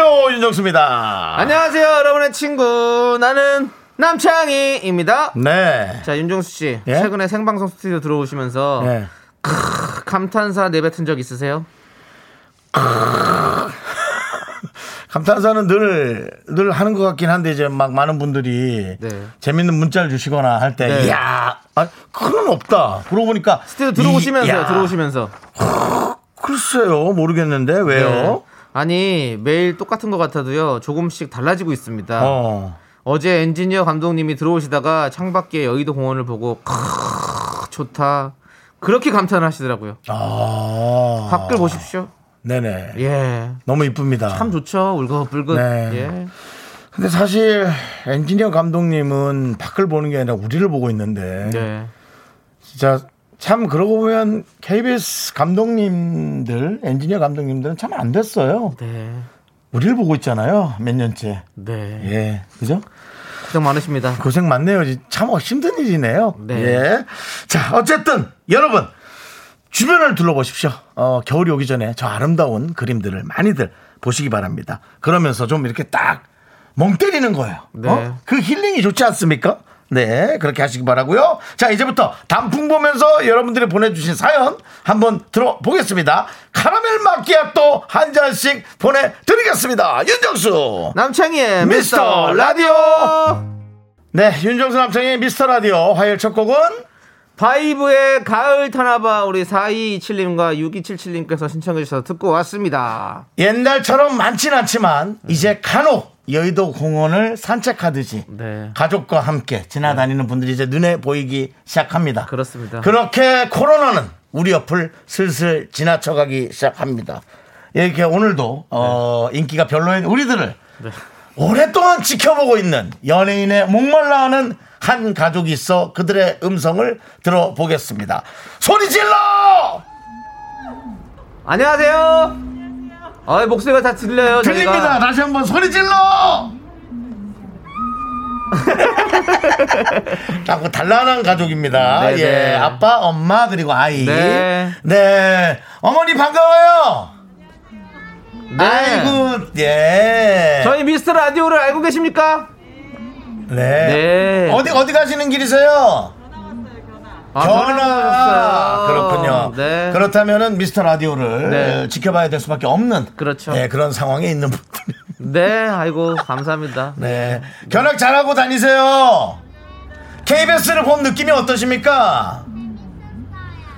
안녕하세요 윤정수입니다. 안녕하세요, 여러분의 친구. 나는 남창희입니다. 네. 자, 윤종수 씨. 예? 최근에 생방송 스튜디오 들어오시면서 네. 크, 감탄사 내뱉은 적 있으세요? 감탄사는 늘, 늘 하는 것 같긴 한데, 이제 막 많은 분들이 네. 재밌는 문자를 주시거나 할 때, 네. 이야, 아, 그건 없다. 그러고 보니까. 스튜디오 들어오시면서요, 이야, 들어오시면서. 글쎄요, 모르겠는데, 왜요? 네. 아니, 매일 똑같은 것 같아도요, 조금씩 달라지고 있습니다. 어. 어제 엔지니어 감독님이 들어오시다가 창밖에 여의도 공원을 보고, 크, 좋다. 그렇게 감탄을 하시더라고요. 아. 밖을 보십시오. 네네. 예. 너무 이쁩니다. 참 좋죠. 울긋불긋. 네. 예. 근데 사실 엔지니어 감독님은 밖을 보는 게 아니라 우리를 보고 있는데 네. 진짜 참 그러고 보면 KBS 감독님들 엔지니어 감독님들은 참 안 됐어요. 네. 우리를 보고 있잖아요. 몇 년째. 네. 예. 그죠? 고생 많으십니다. 고생 많네요. 참 힘든 일이네요. 네. 예. 자, 어쨌든 여러분 주변을 둘러보십시오. 어, 겨울이 오기 전에 저 아름다운 그림들을 많이들 보시기 바랍니다. 그러면서 좀 이렇게 딱 멍 때리는 거예요. 네. 어? 그 힐링이 좋지 않습니까? 네, 그렇게 하시기 바라고요. 자, 이제부터 단풍 보면서 여러분들이 보내주신 사연 한번 들어보겠습니다. 카라멜 마키아또 한 잔씩 보내드리겠습니다. 윤정수. 남창희의 미스터 라디오 네, 윤정수 남창의 미스터 라디오 화요일 첫 곡은 바이브의 가을 타나봐 우리 4227님과 6277님께서 신청해 주셔서 듣고 왔습니다. 옛날처럼 많진 않지만 이제 간혹 여의도 공원을 산책하듯이 네. 가족과 함께 지나다니는 분들이 이제 눈에 보이기 시작합니다. 그렇습니다. 그렇게 코로나는 우리 옆을 슬슬 지나쳐가기 시작합니다. 이렇게 오늘도 어, 인기가 별로인 우리들을 네. 오랫동안 지켜보고 있는 연예인의 목말라하는 한 가족이 있어 그들의 음성을 들어보겠습니다. 소리 질러! 안녕하세요. 아, 목소리가 다 들려요. 들립니다. 저희가. 다시 한번 소리 질러! 자꾸 단란한 가족입니다. 네네. 예, 아빠, 엄마 그리고 아이. 네. 네. 어머니 반가워요. 네. 아이고, 예. 저희 미스터 라디오를 알고 계십니까? 네. 네. 어디 어디 가시는 길이세요? 아, 전화. 그렇군요. 네. 그렇다면은 미스터 라디오를 네. 지켜봐야 될 수밖에 없는 그렇죠. 네, 그런 상황에 있는 분들. 네, 아이고, 감사합니다. 네. 견학 잘하고 다니세요. KBS를 본 느낌이 어떠십니까?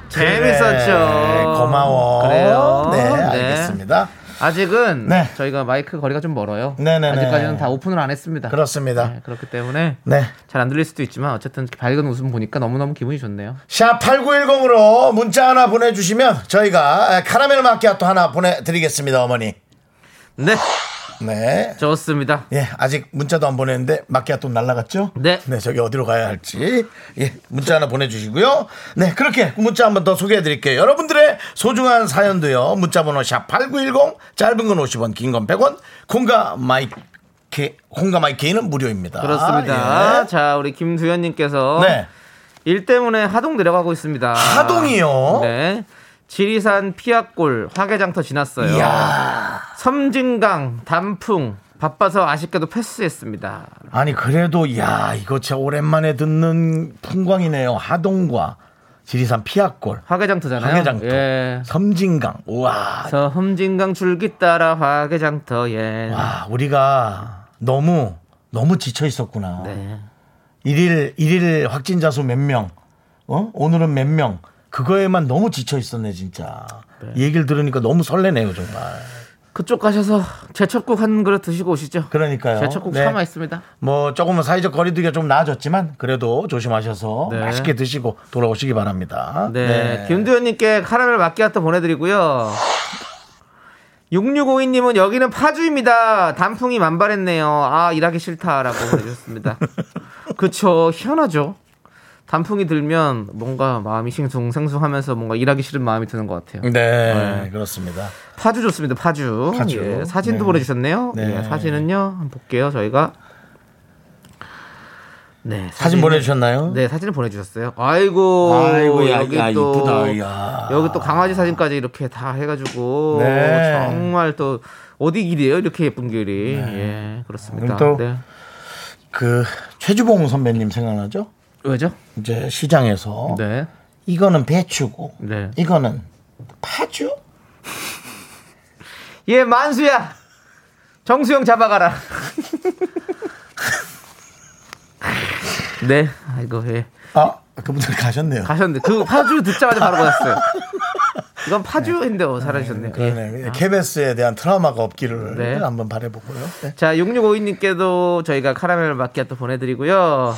재밌었죠. 그래, 고마워. 그래요. 네, 네. 알겠습니다. 아직은 네. 저희가 마이크 거리가 좀 멀어요. 네네네. 아직까지는 다 오픈을 안 했습니다. 그렇습니다. 네, 그렇기 때문에 네. 잘 안 들릴 수도 있지만 어쨌든 밝은 웃음 보니까 너무너무 기분이 좋네요. 샵 8910으로 문자 하나 보내주시면 저희가 카라멜 마키아토 하나 보내드리겠습니다, 어머니. 네, 네. 좋습니다. 예, 아직 문자도 안 보냈는데 마키아토 날라갔죠? 네. 네, 저기 어디로 가야 할지. 예, 문자 하나 보내주시고요. 네, 그렇게 문자 한번 더 소개해 드릴게요. 여러분들의 소중한 사연도요. 문자 번호 샵8910, 짧은 건 50원, 긴 건 100원, 콩가 마이크, 콩가 마이케이는 무료입니다. 그렇습니다. 예. 자, 우리 김두현님께서 네. 일 때문에 하동 내려가고 있습니다. 하동이요? 네. 지리산 피아골 화개장터 지났어요. 이야. 섬진강 단풍 바빠서 아쉽게도 패스했습니다. 아니, 그래도, 야 이거 진짜 오랜만에 듣는 풍광이네요. 하동과 지리산 피아골, 화개장터잖아요. 화개장터, 예. 섬진강. 우와. 섬진강 줄기 따라 화개장터에. 와, 우리가 너무, 너무 지쳐 있었구나. 네. 일일, 일일 확진자 수 몇 명, 어? 오늘은 몇 명. 그거에만 너무 지쳐 있었네, 진짜. 이 얘기를 들으니까 너무 설레네요, 정말. 그쪽 가셔서 제첩국 한 그릇 드시고 오시죠. 그러니까요. 제첩국 네. 참아 있습니다. 뭐 조금은 사회적 거리두기가 좀 나아졌지만 그래도 조심하셔서 네. 맛있게 드시고 돌아오시기 바랍니다. 네. 김두현님께 카라멜 마끼아토 보내드리고요. 6652님은 여기는 파주입니다. 단풍이 만발했네요. 아, 일하기 싫다라고 보내주셨습니다. 그쵸. 희한하죠. 단풍이 들면 뭔가 마음이 싱숭생숭하면서 뭔가 일하기 싫은 마음이 드는 것 같아요. 네, 그렇습니다. 파주 좋습니다. 파주. 파주. 예, 사진도 네. 보내주셨네요. 네. 예, 사진은요. 한번 볼게요. 저희가. 네. 사진 사진은- 보내주셨나요? 네, 사진을 보내주셨어요. 아이고, 아이고, 야, 여기 야, 또 이쁘다, 야. 여기 또 강아지 사진까지 이렇게 다 해가지고 네. 정말 또 어디 길이에요? 이렇게 예쁜 길이. 예, 그렇습니다. 그럼 또 네. 그 최주봉 선배님 생각나죠? 왜죠? 이제 시장에서 네, 이거는 배추고 네. 이거는 파주? 예, 만수야. 정수영 잡아가라. 네, 아이고 예. 아 그분들 가셨네요. 가셨는데 그 파주 듣자마자 바로 받았어요. 이건 파주인데 어, 사라지셨네요. 예. 그러네. KBS에 대한 트라우마가 없기를 네. 한번 바라보고요. 네. 자, 6652님께도 저희가 카라멜 마키아또 보내드리고요.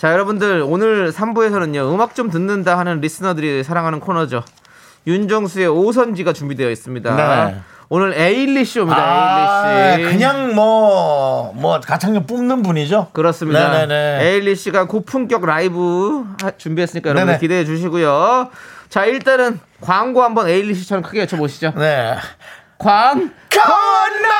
자, 여러분들, 오늘 3부에서는요, 음악 좀 듣는다 하는 listener들이 사랑하는 코너죠. 윤정수의 오선지가 준비되어 있습니다. 네. 오늘 에일리씨 옵니다, 아, 에일리 씨. 그냥 뭐, 뭐, 가창력 뿜는 분이죠? 그렇습니다. 네네네. 에일리 씨가 고품격 라이브 하- 준비했으니까 여러분 네네. 기대해 주시고요. 자, 일단은 광고 한번 에일리 씨처럼 크게 외쳐보시죠. 네. 광! 고!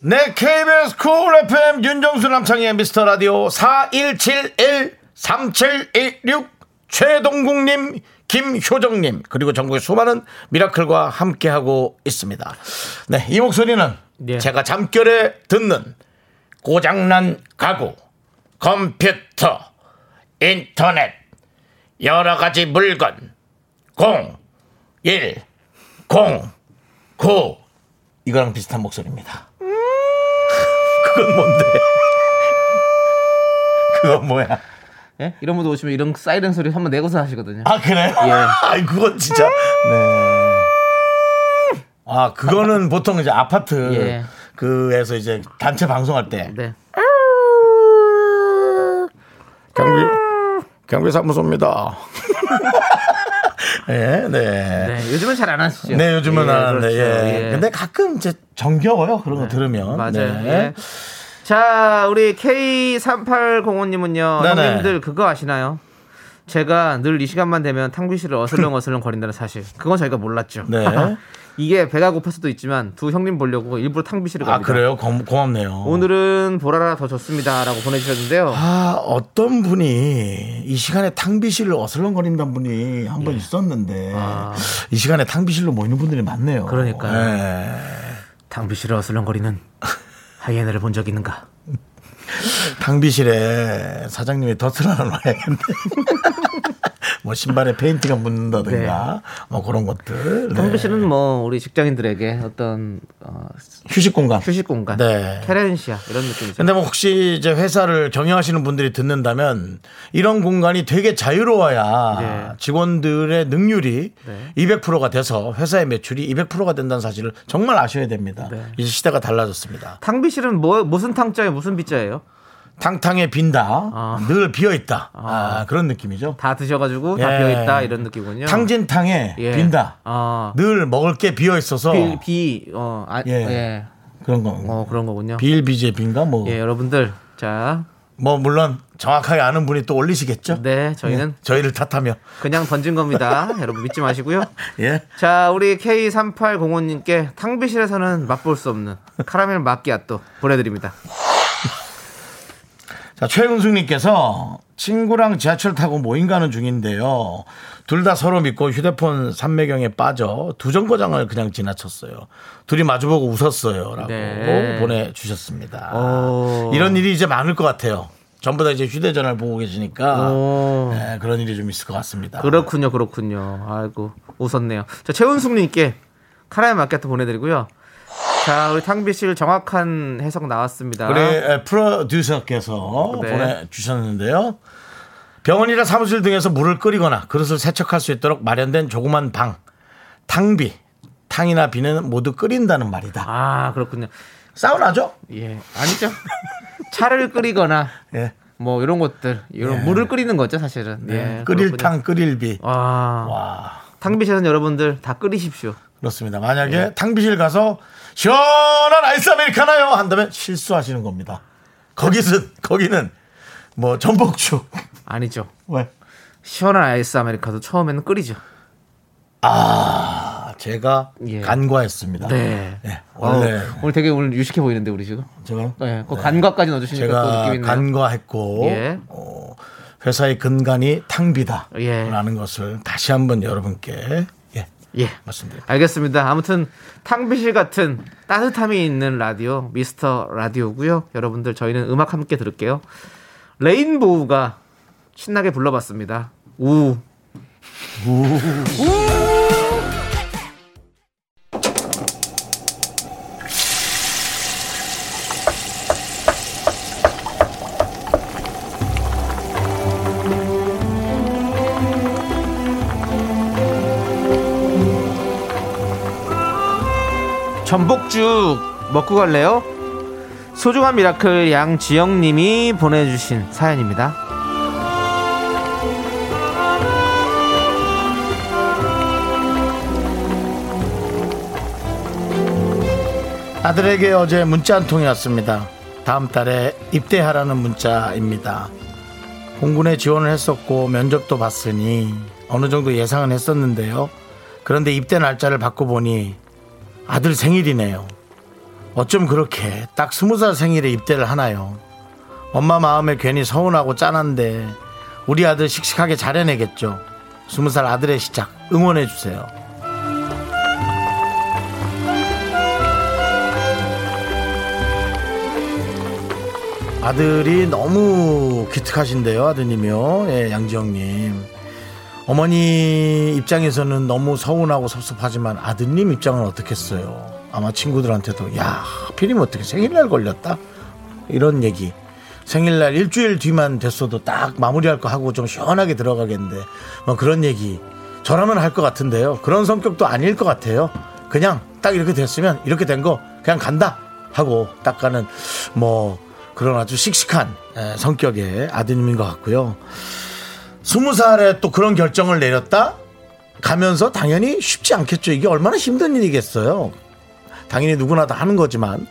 네, KBS 쿨 FM 윤정수 남창희의 미스터 라디오 4171-3716 최동국님, 김효정님, 그리고 전국의 수많은 미라클과 함께하고 있습니다. 네, 이 목소리는 예. 제가 잠결에 듣는 고장난 가구, 컴퓨터, 인터넷, 여러 가지 물건, 0, 1, 0, 9 이거랑 비슷한 목소리입니다. 그건 뭔데? 그건 뭐야? 예? 이런 분도 오시면 이런 사이렌 소리 한번 내고서 하시거든요. 아 그래? 예. 아이 그건 진짜. 네. 아 그거는 보통 이제 아파트 예. 그에서 이제 단체 방송할 때 네. 경비 경비 사무소입니다. 예, 네. 네, 요즘은 잘 안 하시죠. 네, 요즘은 예, 안 하는데, 그렇죠. 예. 예. 근데 가끔 이제 정겨워요. 그런 거 들으면. 맞아요. 네. 예. 자, 우리 K3805님은요. 네네. 형님들 그거 아시나요? 제가 늘 이 시간만 되면 탕비실을 어슬렁 어슬렁 거린다는 사실. 그건 저희가 몰랐죠. 네. 이게 배가 고플 수도 있지만 두 형님 보려고 일부러 탕비실을 아, 갑니다. 그래요? 고, 고맙네요. 오늘은 보라라 더 좋습니다라고 보내주셨는데요. 아, 어떤 분이 이 시간에 탕비실을 어슬렁거린다는 분이 한 예. 번 있었는데 아. 이 시간에 탕비실로 모이는 분들이 많네요. 그러니까요. 예. 탕비실을 어슬렁거리는 하이에나를 본 적 있는가? 탕비실에 사장님이 덫을 하나 놔야겠네. 뭐 신발에 페인트가 묻는다든가 뭐 그런 것들. 네. 탕비실은 뭐 우리 직장인들에게 어떤 어, 휴식 공간. 휴식 공간, 네. querencia 이런 느낌이죠. 근데 뭐 혹시 이제 회사를 경영하시는 분들이 듣는다면 이런 공간이 되게 자유로워야 네. 직원들의 능률이 네. 200%가 돼서 회사의 매출이 200%가 된다는 사실을 정말 아셔야 됩니다. 네. 이제 시대가 달라졌습니다. 탕비실은 뭐 무슨 탕자에 무슨 비자예요? 탕탕에 빈다, 아. 늘 비어 있다. 아, 그런 느낌이죠. 다 드셔가지고 다 예. 비어 있다 이런 느낌이군요. 탕진탕에 예. 빈다. 아, 늘 먹을 게 비어 있어서 비, 비, 어, 아, 예. 예. 그런 거. 어 그런 거군요. 비일비재 빈가 뭐. 예, 여러분들, 자, 뭐 물론 정확하게 아는 분이 또 올리시겠죠. 네, 저희는 저희를 탓하며. 그냥 던진 겁니다. 여러분 믿지 마시고요. 예. 자, 우리 K3805님께 탕비실에서는 맛볼 수 없는 카라멜 마끼아또 보내드립니다. 자, 최은숙님께서 친구랑 지하철 타고 모임 가는 중인데요. 둘 다 서로 믿고 휴대폰 삼매경에 빠져 두 정거장을 그냥 지나쳤어요. 둘이 마주보고 웃었어요. 라고 네. 보내주셨습니다. 오. 이런 일이 이제 많을 것 같아요. 전부 다 이제 휴대전화를 보고 계시니까 오. 네, 그런 일이 좀 있을 것 같습니다. 그렇군요, 그렇군요. 아이고, 웃었네요. 자, 최은숙님께 카라멜 마끼아또 보내드리고요. 자, 우리 탕비실 정확한 해석 나왔습니다. 우리 에, 프로듀서께서 네. 보내주셨는데요. 병원이나 사무실 등에서 물을 끓이거나 그릇을 세척할 수 있도록 마련된 조그만 방, 탕비, 탕이나 비는 모두 끓인다는 말이다. 아, 그렇군요. 사우나죠? 예, 아니죠. 차를 끓이거나 예. 뭐 이런 것들 이런 물을 끓이는 거죠 사실은. 예, 네. 끓일 그렇군요. 탕, 끓일 비. 와, 와. 탕비실은 여러분들 다 끓이십시오. 그렇습니다. 만약에 탕비실 가서 시원한 아이스 아메리카노요 한다면 실수하시는 겁니다. 거기서 거기는 뭐 전복죽 아니죠. 왜? 시원한 아이스 아메리카노 처음에는 끓이죠. 아 제가 예. 간과했습니다. 네. 예, 원래 어, 오늘 되게 오늘 유식해 보이는데 우리 지금. 제가 네, 그 간과까지 넣어주시니까 또 제가 느낌 있네요. 간과했고 예. 어, 회사의 근간이 탕비다라는 예. 것을 다시 한번 여러분께 예, 예. 말씀드립니다. 알겠습니다. 아무튼 탕비실 같은 따뜻함이 있는 라디오 미스터 라디오고요. 여러분들 저희는 음악 함께 들을게요. 레인보우가 신나게 불러봤습니다. 우. 전복죽 먹고 갈래요? 소중한 미라클 양지영님이 보내주신 사연입니다. 아들에게 어제 문자 한 통이 왔습니다. 다음 달에 입대하라는 문자입니다. 공군에 지원을 했었고 면접도 봤으니 어느 정도 예상은 했었는데요. 그런데 입대 날짜를 바꿔보니 아들 생일이네요. 어쩜 그렇게 딱 스무 살 생일에 입대를 하나요? 엄마 마음에 괜히 서운하고 짠한데 우리 아들 씩씩하게 잘 해내겠죠. 스무 살 아들의 시작 응원해 주세요. 아들이 너무 기특하신데요, 아드님이요. 예, 양지영님. 어머니 입장에서는 너무 서운하고 섭섭하지만 아드님 입장은 어떻겠어요? 아마 친구들한테도, 야, 하필이면 어떻게 생일날 걸렸다? 이런 얘기. 생일날 일주일 뒤만 됐어도 딱 마무리할 거 하고 좀 시원하게 들어가겠는데, 뭐 그런 얘기. 저라면 할 것 같은데요. 그런 성격도 아닐 것 같아요. 그냥 딱 이렇게 됐으면 이렇게 된 거 그냥 간다 하고 딱 가는 뭐 그런 아주 씩씩한 에, 성격의 아드님인 것 같고요. 스무 살에 또 그런 결정을 내렸다 가면서 당연히 쉽지 않겠죠. 이게 얼마나 힘든 일이겠어요. 당연히 누구나 다 하는 거지만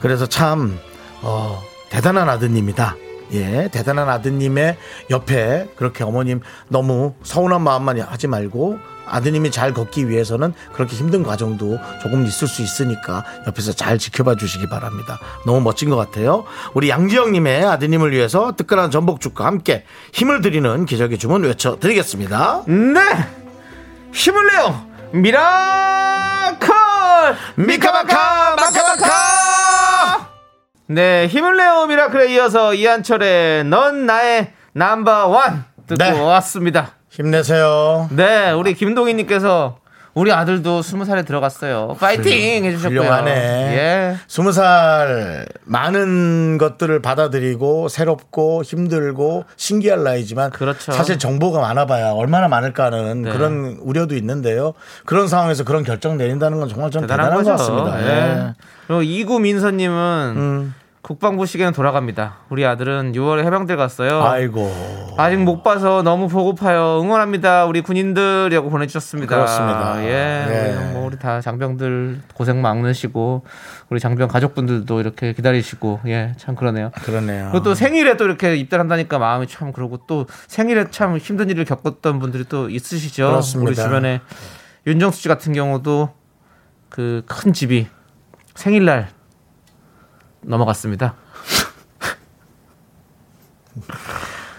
그래서 참 어, 대단한 아드님이다. 예, 대단한 아드님의 옆에 그렇게 어머님 너무 서운한 마음만 하지 말고 아드님이 잘 걷기 위해서는 그렇게 힘든 과정도 조금 있을 수 있으니까 옆에서 잘 지켜봐 주시기 바랍니다. 너무 멋진 것 같아요. 우리 양지영님의 아드님을 위해서 뜨끈한 전복죽과 함께 힘을 드리는 기적의 주문 외쳐드리겠습니다. 네! 힘을 내요! 미라클! 미카마카 마카마카 네, 힘을 내요 미라클에 이어서 이한철의 넌 나의 넘버원 듣고 네. 왔습니다. 힘내세요. 네, 우리 김동희님께서 우리 아들도 스무 살에 들어갔어요. 파이팅 해주셨고요. 훌륭하네. 예. 스무 살 많은 것들을 받아들이고 새롭고 힘들고 신기할 나이지만 그렇죠. 사실 정보가 많아봐야 얼마나 많을까 하는 네. 그런 우려도 있는데요. 그런 상황에서 그런 결정 내린다는 건 정말 좀 대단한, 대단한, 것. 같습니다. 예. 예. 그리고 이구 민서님은 음. 국방부 시계는 돌아갑니다. 우리 아들은 6월에 해병대 갔어요. 아이고. 아직 못 봐서 너무 보고파요. 응원합니다. 우리 군인들이라고 보내주셨습니다. 그렇습니다. 예. 예. 우리 뭐 우리 다 장병들 고생 많으시고 우리 장병 가족분들도 이렇게 기다리시고 예, 참 그러네요. 그러네요. 그리고 또 생일에 또 이렇게 입대를 한다니까 마음이 참 그러고 또 생일에 참 힘든 일을 겪었던 분들이 또 있으시죠. 그렇습니다. 우리 주변에 윤정수 씨 같은 경우도 그 큰 집이 생일날 넘어갔습니다.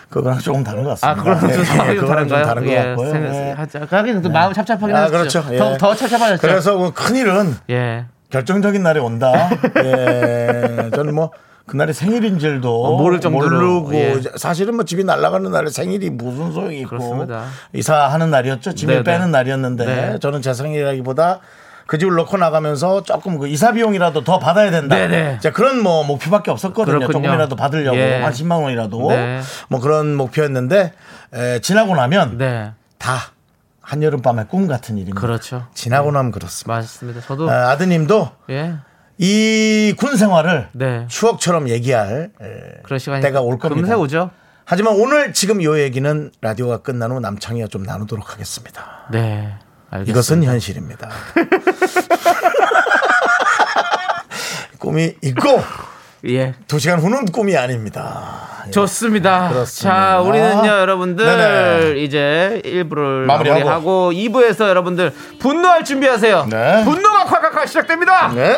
그거랑 조금 다른 것 아, 같습니다. 그럼 좀 예, 상황이 좀 그거랑 다른가요? 다른 것 예, 같고요. 생- 예. 하자. 하긴 또 마음 찹찹하긴 아, 하죠. 그렇죠. 더, 예. 더 찹찹하셨죠. 그래서 그 큰일은 예. 결정적인 날이 온다. 예. 저는 뭐 그날이 생일인 줄도 어, 모를 정도로, 모르고 예. 사실은 뭐 집이 날아가는 날에 생일이 무슨 소용이 있고 그렇습니다. 이사하는 날이었죠. 짐을 네, 빼는 네. 날이었는데 네. 저는 제 생일이라기보다 그 집을 놓고 나가면서 조금 그 이사 비용이라도 더 받아야 된다. 네, 네. 이제 그런 뭐 목표밖에 없었거든요. 그렇군요. 조금이라도 받으려고 예. 한 10만 원이라도 네. 뭐 그런 목표였는데 에, 지나고 나면 네. 다 한여름 밤의 꿈 같은 일입니다. 그렇죠. 지나고 나면 그렇습니다. 맞습니다. 저도 아, 아드님도 예. 이군 생활을 네. 추억처럼 얘기할 에, 그런 시간이 때가 올 겁니다. 금세 오죠. 하지만 오늘 지금 요 얘기는 라디오가 끝난 후 남창희가 좀 나누도록 하겠습니다. 네. 알겠습니다. 이것은 현실입니다. 꿈이 있고 예. 두 시간 후는 꿈이 아닙니다. 예. 좋습니다. 그렇습니다. 자, 우리는요, 여러분들 네네. 이제 1부를 마무리하고. 마무리하고 2부에서 여러분들 분노할 준비하세요. 네. 분노가 콸콸콸 시작됩니다. 네.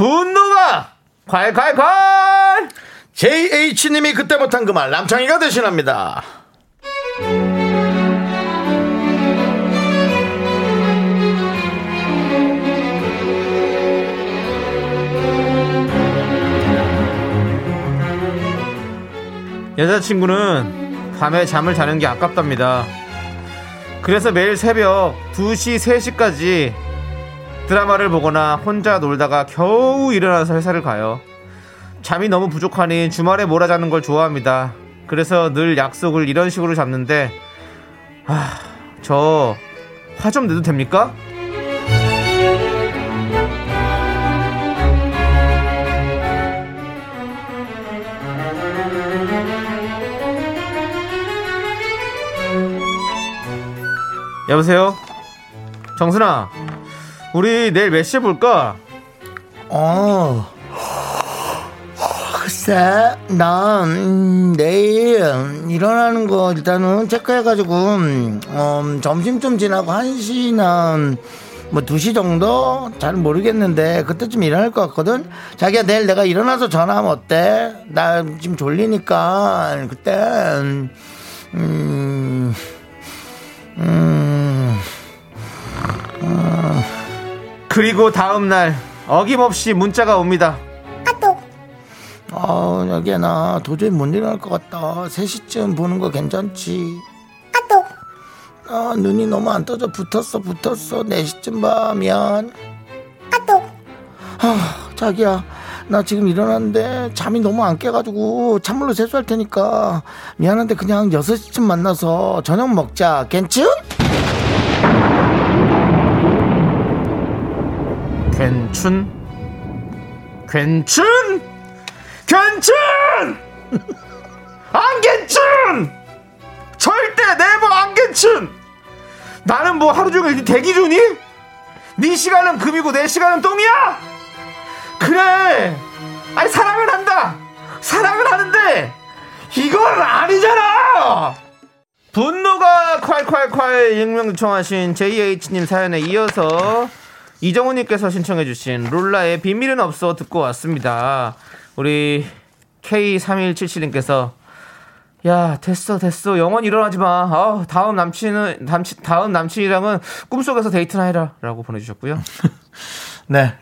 분노가 콸콸콸! JH님이 그때 못한 그 말 남창희가 대신합니다. 여자친구는 밤에 잠을 자는 게 아깝답니다. 그래서 매일 새벽 2시, 3시까지 드라마를 보거나 혼자 놀다가 겨우 일어나서 회사를 가요. 잠이 너무 부족하니 주말에 몰아자는 걸 좋아합니다. 그래서 늘 약속을 이런 식으로 잡는데, 아, 저 화 좀 내도 됩니까? 여보세요? 정순아, 우리 내일 몇 시에 볼까? 어. 글쎄, 나, 음, 내일 일어나는 거 일단은 체크해가지고, 음, 어, 점심 좀 지나고 1시나 뭐 2시 정도? 잘 모르겠는데, 그때쯤 일어날 것 같거든? 자기야, 내일 내가 일어나서 전화하면 어때? 나 지금 졸리니까, 그때, 음, 음, 음, 그리고 다음 날 어김없이 문자가 옵니다. 아, 여기야, 나 도저히 못 일어날 것 같다. 3시쯤 보는 거 괜찮지? 아, 눈이 너무 안 떠져. 붙었어, 붙었어. 4시쯤 봐. 미안. 아, 자기야. 나 지금 일어났는데 잠이 너무 안 깨가지고 찬물로 세수할 테니까 미안한데 그냥 6시쯤 만나서 저녁 먹자. 괜찮? 괜춘? 괜춘? 괜춘! 안 괜춘! 절대 네버 안 괜춘! 나는 뭐 하루 종일 네 대기 중이? 네 시간은 금이고 내 시간은 똥이야? 그래! 아니 사랑을 한다! 사랑을 하는데 이건 아니잖아! 분노가 콸콸콸 익명 요청하신 JH님 사연에 이어서 이정우님께서 신청해주신 룰라의 비밀은 없어 듣고 왔습니다. 우리 K3177님께서 야 됐어 됐어 영원 일어나지 마. 아, 다음 남친은 남친 다음 남친이랑은 꿈속에서 데이트나 해라라고 보내주셨고요. 네.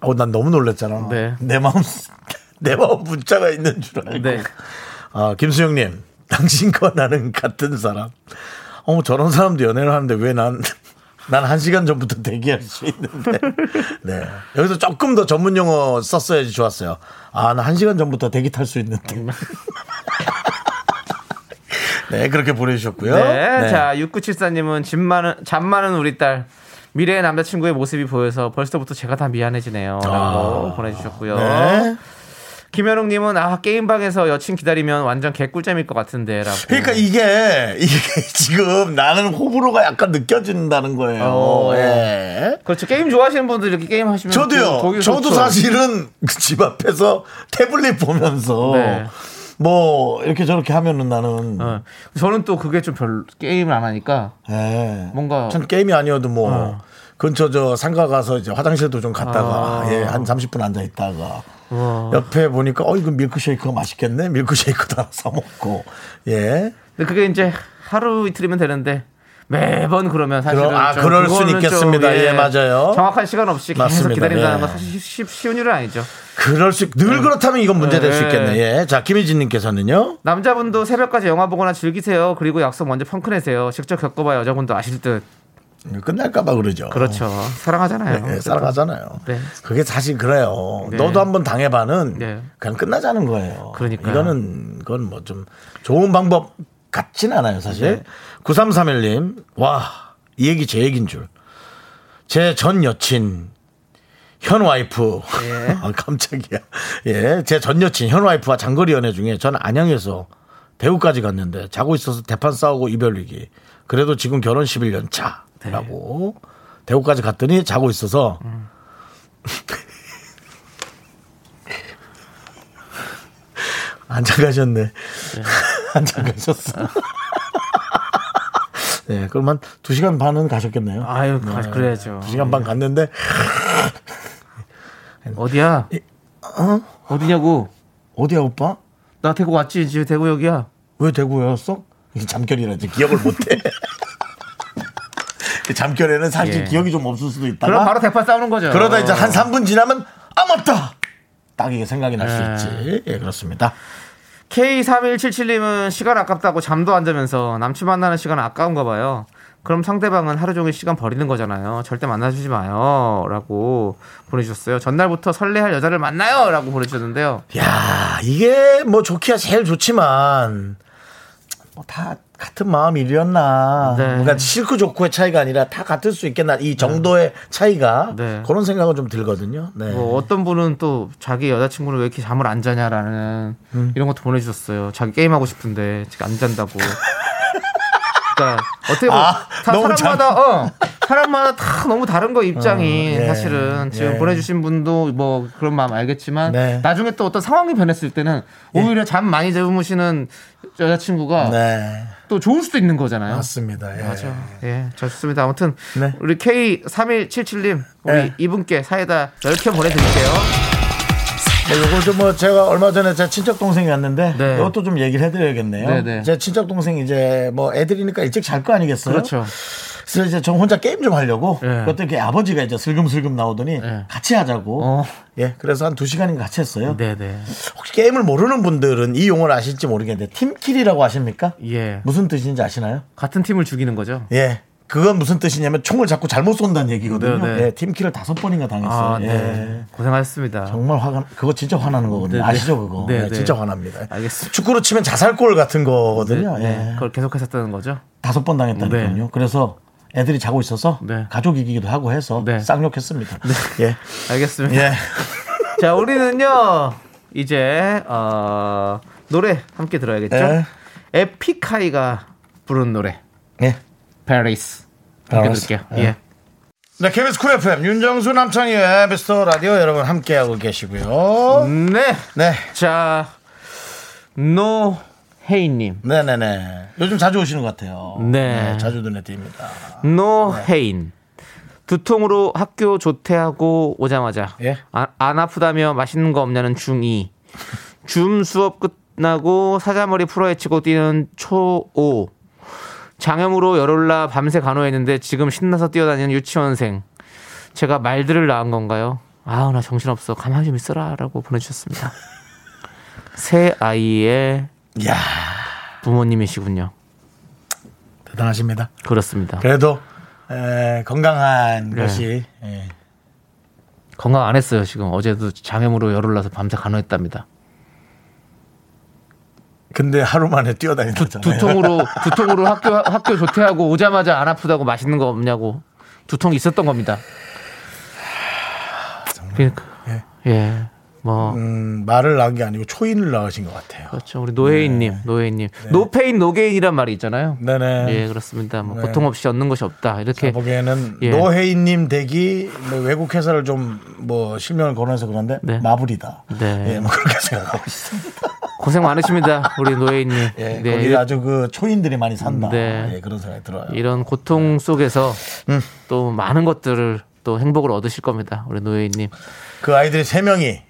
어, 난 너무 놀랐잖아. 네. 내 마음, 내 마음 문자가 있는 줄 알고. 네. 아, 김수영님, 당신과 나는 같은 사람. 어머, 저런 사람도 연애를 하는데 왜 난, 난 한 시간 전부터 대기할 수 있는데. 네. 여기서 조금 더 전문 용어 썼어야지 좋았어요. 아, 나 한 시간 전부터 대기 탈 수 있는데. 네, 그렇게 보내주셨고요. 네. 자, 6974님은 잠 많은, 잠 많은 우리 딸. 미래의 남자친구의 모습이 보여서 벌써부터 제가 다 미안해지네요. 라고 아. 보내주셨고요. 네. 김현웅님은 아, 게임방에서 여친 기다리면 완전 개꿀잼일 것 같은데. 라고. 그러니까 이게 이게 지금 나는 호불호가 약간 느껴진다는 거예요. 어. 예. 그렇죠. 게임 좋아하시는 분들 이렇게 게임 하시면. 저도요. 저도 좋죠. 사실은 집 앞에서 태블릿 보면서 네. 뭐 이렇게 저렇게 하면은 나는 어. 저는 또 그게 좀별 게임을 안 하니까 예. 뭔가- 전 게임이 아니어도 뭐 어. 근처 저 상가 가서 이제 화장실도 좀 갔다가 아. 예, 한 30분 앉아 있다가 와. 옆에 보니까 어 이거 밀크쉐이크가 맛있겠네. 밀크쉐이크도 하나 사 먹고. 예. 근데 그게 이제 하루 이틀이면 되는데 매번 그러면 사실은 그럼- 아, 좀 그럴 순 그거는 있겠습니다. 좀, 예, 맞아요. 정확한 시간 없이 계속 맞습니다. 기다린다는 예. 건 사실 쉬, 쉬운 일은 아니죠. 그럴 수, 늘 그렇다면 이건 문제 될수 네. 있겠네. 예. 자, 김희진님께서는요. 남자분도 새벽까지 영화 보거나 즐기세요. 그리고 약속 먼저 펑크 내세요. 직접 겪어봐야 여자분도 아실 듯. 끝날까봐 그러죠. 그렇죠. 사랑하잖아요. 예, 살아가잖아요. 네. 그게 사실 그래요. 네. 너도 한번 당해봐는 네. 그냥 끝나자는 거예요. 그러니까요. 이거는, 그건 뭐 좀 좋은 방법 같진 않아요, 사실. 네. 9331님, 와, 이 얘기 제 얘기인 줄. 제 전 여친, 현 와이프. 예. 아, 깜짝이야. 예, 제 전 여친, 현 와이프와 장거리 연애 중에 저는 안양에서 대구까지 갔는데 자고 있어서 대판 싸우고 이별 위기. 그래도 지금 결혼 11년 차 라고. 네. 대구까지 갔더니 자고 있어서 음. 안장 가셨네. 안장 가셨어. 네, 그럼 한 2시간 반은 가셨겠네요. 아유, 가- 그래야죠. 2시간 반 갔는데 어디야? 어? 어디냐고? 어디야 오빠? 나 대구 왔지. 이제 대구역이야. 왜 대구였어? 이게 잠결이라지 기억을 못해. 그 잠결에는 사실 예. 기억이 좀 없을 수도 있다가 그럼 바로 대판 싸우는 거죠. 그러다 이제 한 3분 지나면 아 맞다. 딱 이게 생각이 날수 예. 있지. 예, 그렇습니다. K3177님은 시간 아깝다고 잠도 안 자면서 남친 만나는 시간 아까운가 봐요. 그럼 상대방은 하루 종일 시간 버리는 거잖아요. 절대 만나주지 마요. 라고 보내주셨어요. 전날부터 설레할 여자를 만나요. 라고 보내주셨는데요. 야, 이게 뭐 좋기야 제일 좋지만 뭐 다 같은 마음이었나. 네. 그러니까 싫고 좋고의 차이가 아니라 다 같을 수 있겠나. 이 정도의 차이가 네. 그런 생각은 좀 들거든요. 네. 뭐 어떤 분은 또 자기 여자친구는 왜 이렇게 잠을 안 자냐라는 음. 이런 것도 보내주셨어요. 자기 게임하고 싶은데 지금 안 잔다고. 그러니까 어떻게 보면 아, 다 사람마다 어, 사람마다 다 너무 다른 거 입장이 어, 예, 사실은 지금 예. 보내주신 분도 뭐 그런 마음 알겠지만 네. 나중에 또 어떤 상황이 변했을 때는 오히려 잠 많이 주무시는 여자친구가 네. 또 좋을 수도 있는 거잖아요. 맞습니다. 예. 맞아. 예, 좋습니다. 아무튼 네. 우리 K3177님 우리 네. 이분께 사이다 10개 보내드릴게요. 네, 요거 좀뭐 제가 얼마 전에 제 친척 동생이 왔는데 네. 이것도 좀 얘기를 해드려야겠네요. 네, 네. 제 친척 동생 이제 뭐 애들이니까 일찍 잘 거 아니겠어요? 그렇죠. 그래서 이제 저 혼자 게임 좀 하려고 네. 그때 이렇게 아버지가 이제 슬금슬금 나오더니 네. 같이 하자고. 어. 예, 그래서 한 두 시간인가 같이 했어요. 네네. 혹시 게임을 모르는 분들은 이 용어를 아실지 모르겠는데 팀킬이라고 아십니까? 예. 무슨 뜻인지 아시나요? 같은 팀을 죽이는 거죠. 예. 그건 무슨 뜻이냐면 총을 자꾸 잘못 쏜다는 얘기거든요. 네, 네. 예, 팀킬을 다섯 번인가 당했어요. 아, 네. 예. 고생하셨습니다. 정말 화가 그거 진짜 화나는 거거든요. 네, 네. 아시죠 그거? 네, 네, 네. 진짜 화납니다. 알겠습니다. 축구로 치면 자살골 같은 거거든요. 네, 네. 예. 그걸 계속했었다는 거죠. 다섯 번 당했다니까요. 네. 그래서 애들이 자고 있어서 네. 가족 이기기도 하고 해서 네. 쌍욕했습니다. 예. 알겠습니다. 예. 자, 우리는요 이제 어, 노래 함께 들어야겠죠. 예. 에픽하이가 부른 노래 예. 페리스 함께. 들을게요. 예. 예. 네, KBS 쿨 FM 윤정수 남창희의 미스터 라디오 여러분 함께하고 계시고요. 네. 네. 자, 노 헤이님, 네네네. 요즘 자주 오시는 것 같아요. 네. 자주 눈에 띕니다. 노헤인. 두통으로 학교 조퇴하고 오자마자 예. 아- 안 아프다며 맛있는 거 없냐는 중2 줌 수업 끝나고 사자머리 풀어헤치고 뛰는 초5 장염으로 열올라 밤새 간호했는데 지금 신나서 뛰어다니는 유치원생 제가 말들을 낳은 건가요? 아우 나 정신없어 가만히 좀 있어라 라고 보내주셨습니다 새 아이의 이 야, 부모님이시군요 대단하십니다. 그렇습니다 그래도 에, 건강한 네. 것이 예. 건강 안 했어요 지금 어제도 장염으로 열올라서 밤새 간호했답니다 근데 하루 만에 뛰어다니잖아요. 두통으로 두통으로 학교 학교 조퇴하고 오자마자 안 아프다고 맛있는 거 없냐고 두통이 있었던 겁니다. 그러니까 예. 예. 뭐 음, 말을 낳은 게 아니고 초인을 낳으신 것 같아요. 그렇죠. 우리 노혜인님, 노혜인님, no pain no gain이란 말이 있잖아요. 네네. 예, 그렇습니다. 뭐 네. 고통 없이 얻는 것이 없다. 이렇게 보기에는 예. 노혜인님 댁이 뭐 외국 회사를 좀 뭐 실명을 거론해서 그런데 네. 마블이다. 네. 예, 뭐 그렇게 생각하고 있습니다. 고생 많으십니다. 우리 노예인님. 예, 네, 거기 아주 그 초인들이 많이 산다. 네. 예, 그런 생각이 들어요. 이런 고통 속에서 음. 또 많은 것들을 또 행복을 얻으실 겁니다. 우리 노예인님. 그 아이들이 세 명이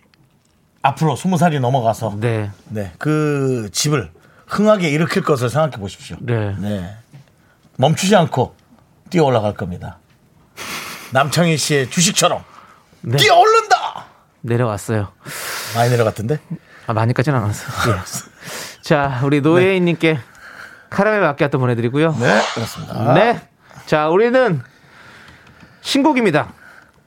앞으로 스무 살이 넘어가서 네. 네, 그 집을 흥하게 일으킬 것을 생각해 보십시오. 네. 네. 멈추지 않고 뛰어 올라갈 겁니다. 남창희 씨의 주식처럼 네. 뛰어 오른다. 내려왔어요. 많이 내려갔던데? 아, 많이까지는 않았어요. 예. 자, 우리 노예인님께 카라멜 마키아토 보내드리고요. 네, 그렇습니다. 네. 자, 우리는 신곡입니다.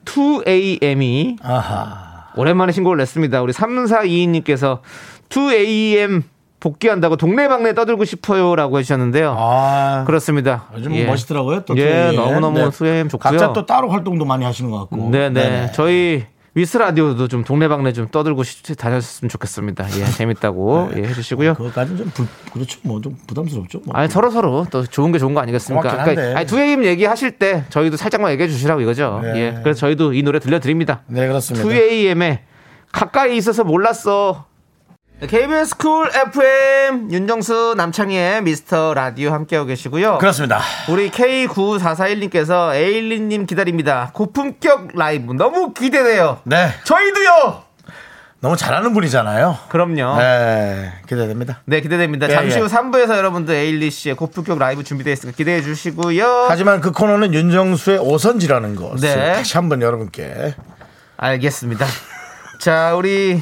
2AM이 아하. 오랜만에 신곡을 냈습니다. 우리 3422님께서 2AM 복귀한다고 동네방네 떠들고 싶어요라고 해주셨는데요. 아, 그렇습니다. 요즘 예. 멋있더라고요. 또 예, 2AM. 너무너무 네. 2AM 좋고요. 각자 또 따로 활동도 많이 하시는 것 같고. 네네. 네네. 저희 위스 라디오도 좀 동네방네 좀 떠들고 싶, 다녔으면 좋겠습니다. 예, 재밌다고 예, 해주시고요. 그것까지는 좀 불, 그렇죠. 뭐 좀 부담스럽죠. 뭐. 아니 서로 서로 또 좋은 게 좋은 거 아니겠습니까? 그러니까 아니, 2AM 얘기하실 때 저희도 살짝만 얘기해 주시라고 이거죠. 네. 예, 그래서 저희도 이 노래 들려드립니다. 네, 그렇습니다. 2AM의 가까이 있어서 몰랐어. KBS 쿨 FM 윤정수 남창희의 미스터 라디오 함께하고 계시고요. 그렇습니다. 우리 K9441님께서 에일리님 기다립니다. 고품격 라이브 너무 기대돼요. 네. 저희도요. 너무 잘하는 분이잖아요. 그럼요. 네. 네, 기대됩니다. 기대됩니다. 예, 잠시 예. 후 3부에서 여러분들 에일리 씨의 고품격 라이브 준비되어 있으니까 기대해 주시고요. 하지만 그 코너는 윤정수의 오선지라는 것을 네. 다시 한번 여러분께 알겠습니다. 자, 우리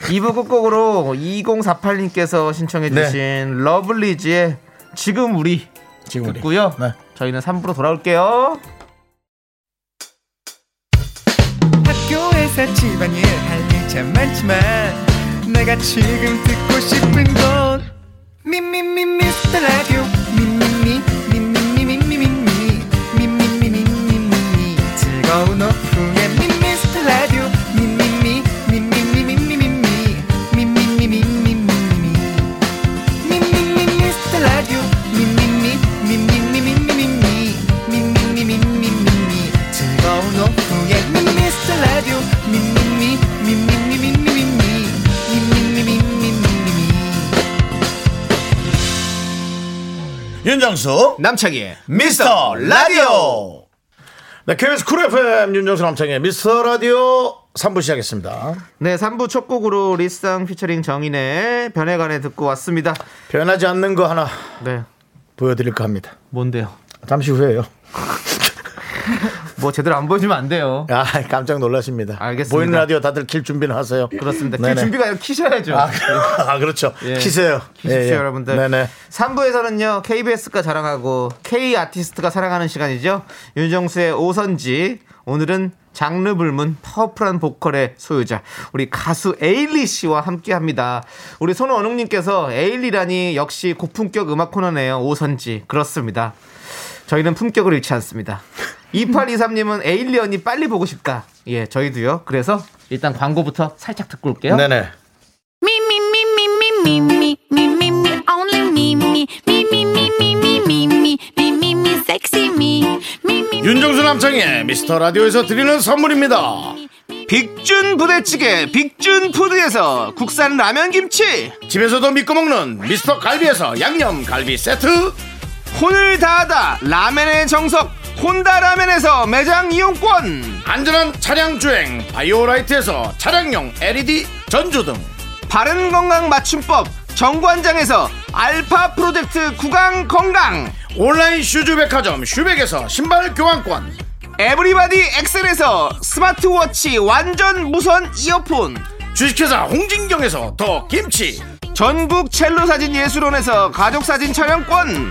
2부 끝곡으로 2048님께서 신청해주신 러블리즈의 지금 우리 지금 우리. 듣고요. 네. 저희는 3부로 돌아올게요. 학교에서 집안일 할일참 많지만 내가 지금 듣고 싶은 건 미미미 미스터 라디오 미미미 미미미 미미미 미미미 미미미 즐거운 오후 윤정수 남창희의 미스터 라디오. 네, KBS 쿨 FM 윤정수 남창희의 미스터 라디오 3부 시작했습니다. 네, 3부 첫 곡으로 리쌍 피처링 정인의 변해가네 듣고 왔습니다. 변하지 않는 거 하나 네, 보여드릴까 합니다. 뭔데요? 잠시 후에요. 뭐 제대로 안 보여주면 안 돼요. 아, 깜짝 놀라십니다. 알겠습니다. 보이는 라디오 다들 킬 준비는 하세요. 그렇습니다. 키 네네. 준비가 아니라 키셔야죠. 아, 아, 그렇죠. 예. 키세요. 키십시오, 예, 예. 여러분들. 네네. 3부에서는요, KBS가 자랑하고 K 아티스트가 사랑하는 시간이죠. 윤정수의 오선지. 오늘은 장르 불문 powerful한 보컬의 소유자 우리 가수 에일리 씨와 함께 합니다. 우리 손원웅님께서 에일리라니 역시 고품격 음악 코너네요. 오선지. 그렇습니다. 저희는 품격을 잃지 않습니다. 2823님은 에일리 언니 빨리 보고 싶다. 예, 저희도요. 그래서 일단 광고부터 살짝 듣고 올게요. 네네. 윤정수 남창의 미스터 라디오에서 드리는 선물입니다. 빅준 부대찌개 빅준 푸드에서 국산 라면 김치 집에서도 믿고 먹는 미스터 갈비에서 양념 갈비 세트 혼을 다하다 라면의 정석 혼다 라면에서 매장 이용권 안전한 차량 주행 바이오라이트에서 차량용 LED 전조등. 바른 건강 맞춤법 정관장에서 알파 프로젝트 구강 건강 온라인 슈즈 백화점 슈백에서 신발 교환권. 에브리바디 엑셀에서 스마트워치 완전 무선 이어폰 주식회사 홍진경에서 더 김치. 전국 첼로 사진 예술원에서 가족 사진 촬영권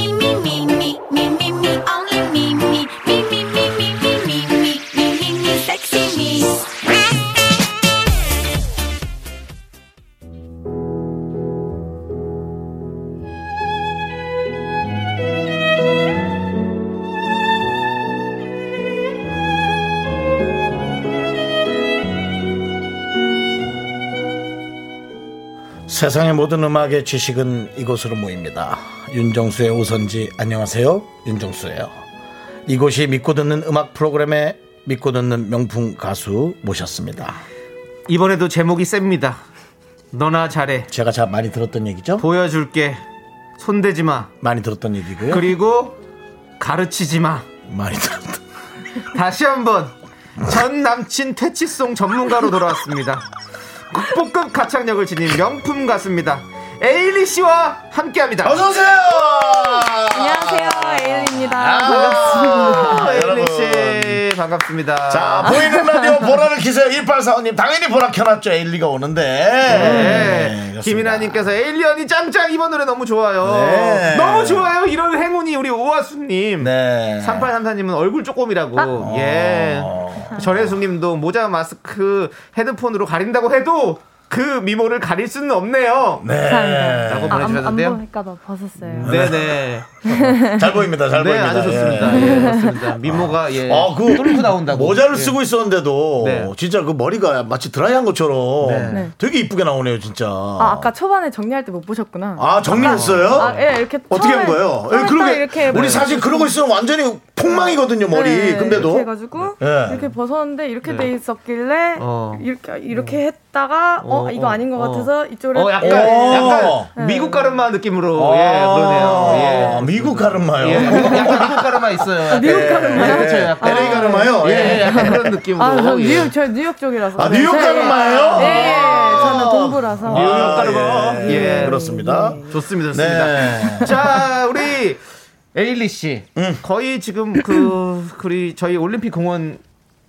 세상의 모든 음악의 지식은 이곳으로 모입니다. 윤정수의 오선지 안녕하세요. 윤정수예요. 이곳이 믿고 듣는 음악 프로그램에 믿고 듣는 명품 가수 모셨습니다. 이번에도 제목이 셉니다. 너나 잘해. 제가 잘 많이 들었던 얘기죠? 보여줄게. 손대지 마. 많이 들었던 얘기고요. 그리고 가르치지 마. 많이 들었던. 다시 한번 전 남친 퇴치송 전문가로 돌아왔습니다. 국보급 가창력을 지닌 명품 가수입니다. 에일리 씨와 함께합니다. 어서 오세요. 안녕하세요, 에일리입니다. 아, 에일리 여러분. 씨 반갑습니다. 자, 보이는 라디오 보라를 키세요. 1845님. 당연히 보라 켜놨죠. 에일리가 오는데. 네. 그렇습니다. 김이나님께서 에일리 언니 짱짱 이번 노래 너무 좋아요. 네. 너무 좋아요. 이런 행운이 우리 오아수님. 네. 3834님은 얼굴 조금이라고. 예. 어. 전혜수님도 모자, 마스크, 헤드폰으로 가린다고 해도 그 미모를 가릴 수는 없네요. 네. 라고 아, 안, 안 보내주셨는데요. 보일까봐 벗었어요. 네네. 잘 보입니다. 잘 네, 보입니다. 아주 좋습니다. 예. 예. 미모가 예. 아, 그 뚫고 나온다고. 모자를 예. 쓰고 있었는데도 네. 진짜 그 머리가 마치 드라이한 것처럼 네. 되게 이쁘게 나오네요, 진짜. 아, 아까 초반에 정리할 때 못 보셨구나. 아, 정리했어요? 아, 예, 이렇게 어떻게 한 처음에- 거예요? 예, 딱 그러게 이렇게 우리 뭐- 사실 그러고 있으면 완전히 폭망이거든요, 머리. 네, 근데도 이렇게 해 가지고 예. 이렇게 벗었는데 이렇게 네. 돼 있었길래 어. 이렇게 이렇게 했 다가 어, 어, 이거 어, 아닌 것 어. 같아서 이쪽으로 어, 약간, 오. 약간 미국 가르마 느낌으로. 예, 아, 그러네요. 예. 미국 가르마요. 예, 약간 미국 가르마 있어요. 미국 예, 가르마요? 그렇죠. 약간. LA 가르마요? 예, 예. 예, 약간 그런 느낌으로. 아, 저 예. 뉴욕 저 뉴욕 쪽이라서. 아, 뉴욕 네, 가르마예요? 네, 네, 아. 저는 동부라서. 뉴욕 가르마. 예. 예. 그렇습니다. 좋습니다, 좋습니다. 네. 자, 우리 에일리 씨. 거의 지금 그, 우리 저희 올림픽 공원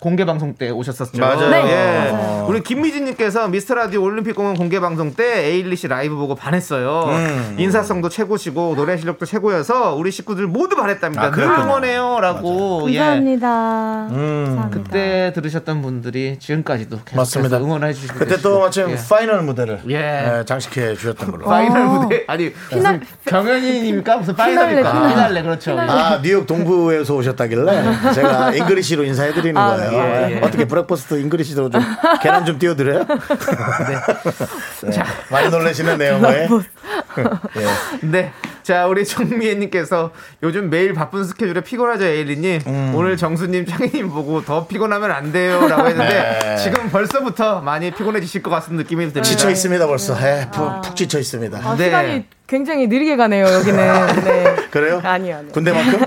공개 방송 때 오셨었죠. 맞아요. 네, 예. 맞아요. 우리 김미진님께서 미스터 라디오 올림픽 공원 공개 방송 때 에일리 씨 라이브 보고 반했어요. 음. 인사성도 최고시고 노래 실력도 최고여서 우리 식구들 모두 반했답니다. 아, 늘. 응원해요라고. 예. 감사합니다. 음. 감사합니다. 그때 들으셨던 분들이 지금까지도 맞습니다. 응원해 주시고 그때 계시고. 또 마침 예. final 무대를 예. 예, 장식해 주셨던 걸로. final 어. 무대 아니 무슨 경연입니까 무슨 final입니까 피날레, 피날레, 피날레. 그렇죠 아 뉴욕 동부에서 오셨다길래 제가 English로 인사해드리는 아, 거예요. 예, 예. 어떻게 breakfast English로 좀 계란 좀 띄워드려요? 네. 많이 놀라시는 내용에. 예. 네. 자, 우리 정미애님께서 요즘 매일 바쁜 스케줄에 피곤하죠, 에일리님. 음. 오늘 정수님, 창희님 보고 더 피곤하면 안 돼요. 라고 했는데, 네. 지금 벌써부터 많이 피곤해지실 것 같은 느낌이 듭니다. 지쳐 있습니다 벌써. 예, 푹, 푹 지쳐 있습니다. 아, 네. 시간이 굉장히 느리게 가네요, 여기는. 네. 그래요? 아니요, 아니요. 군대만큼?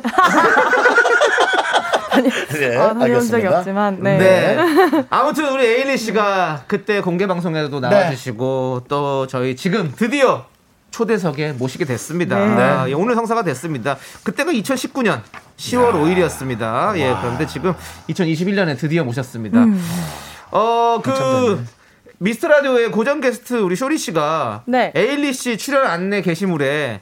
네, 아, 다녀온 적이 알겠습니다. 없지만, 네. 네. 아무튼 우리 에일리 씨가 그때 공개 방송에도 나와주시고 또 저희 지금 드디어 초대석에 모시게 됐습니다. 네. 아, 예, 오늘 성사가 됐습니다. 그때가 2019년 10월 5일이었습니다. 예, 그런데 지금 2021년에 드디어 모셨습니다. 어, 그 미스터 라디오의 고정 게스트 우리 쇼리 씨가 네. 에일리 씨 출연 안내 게시물에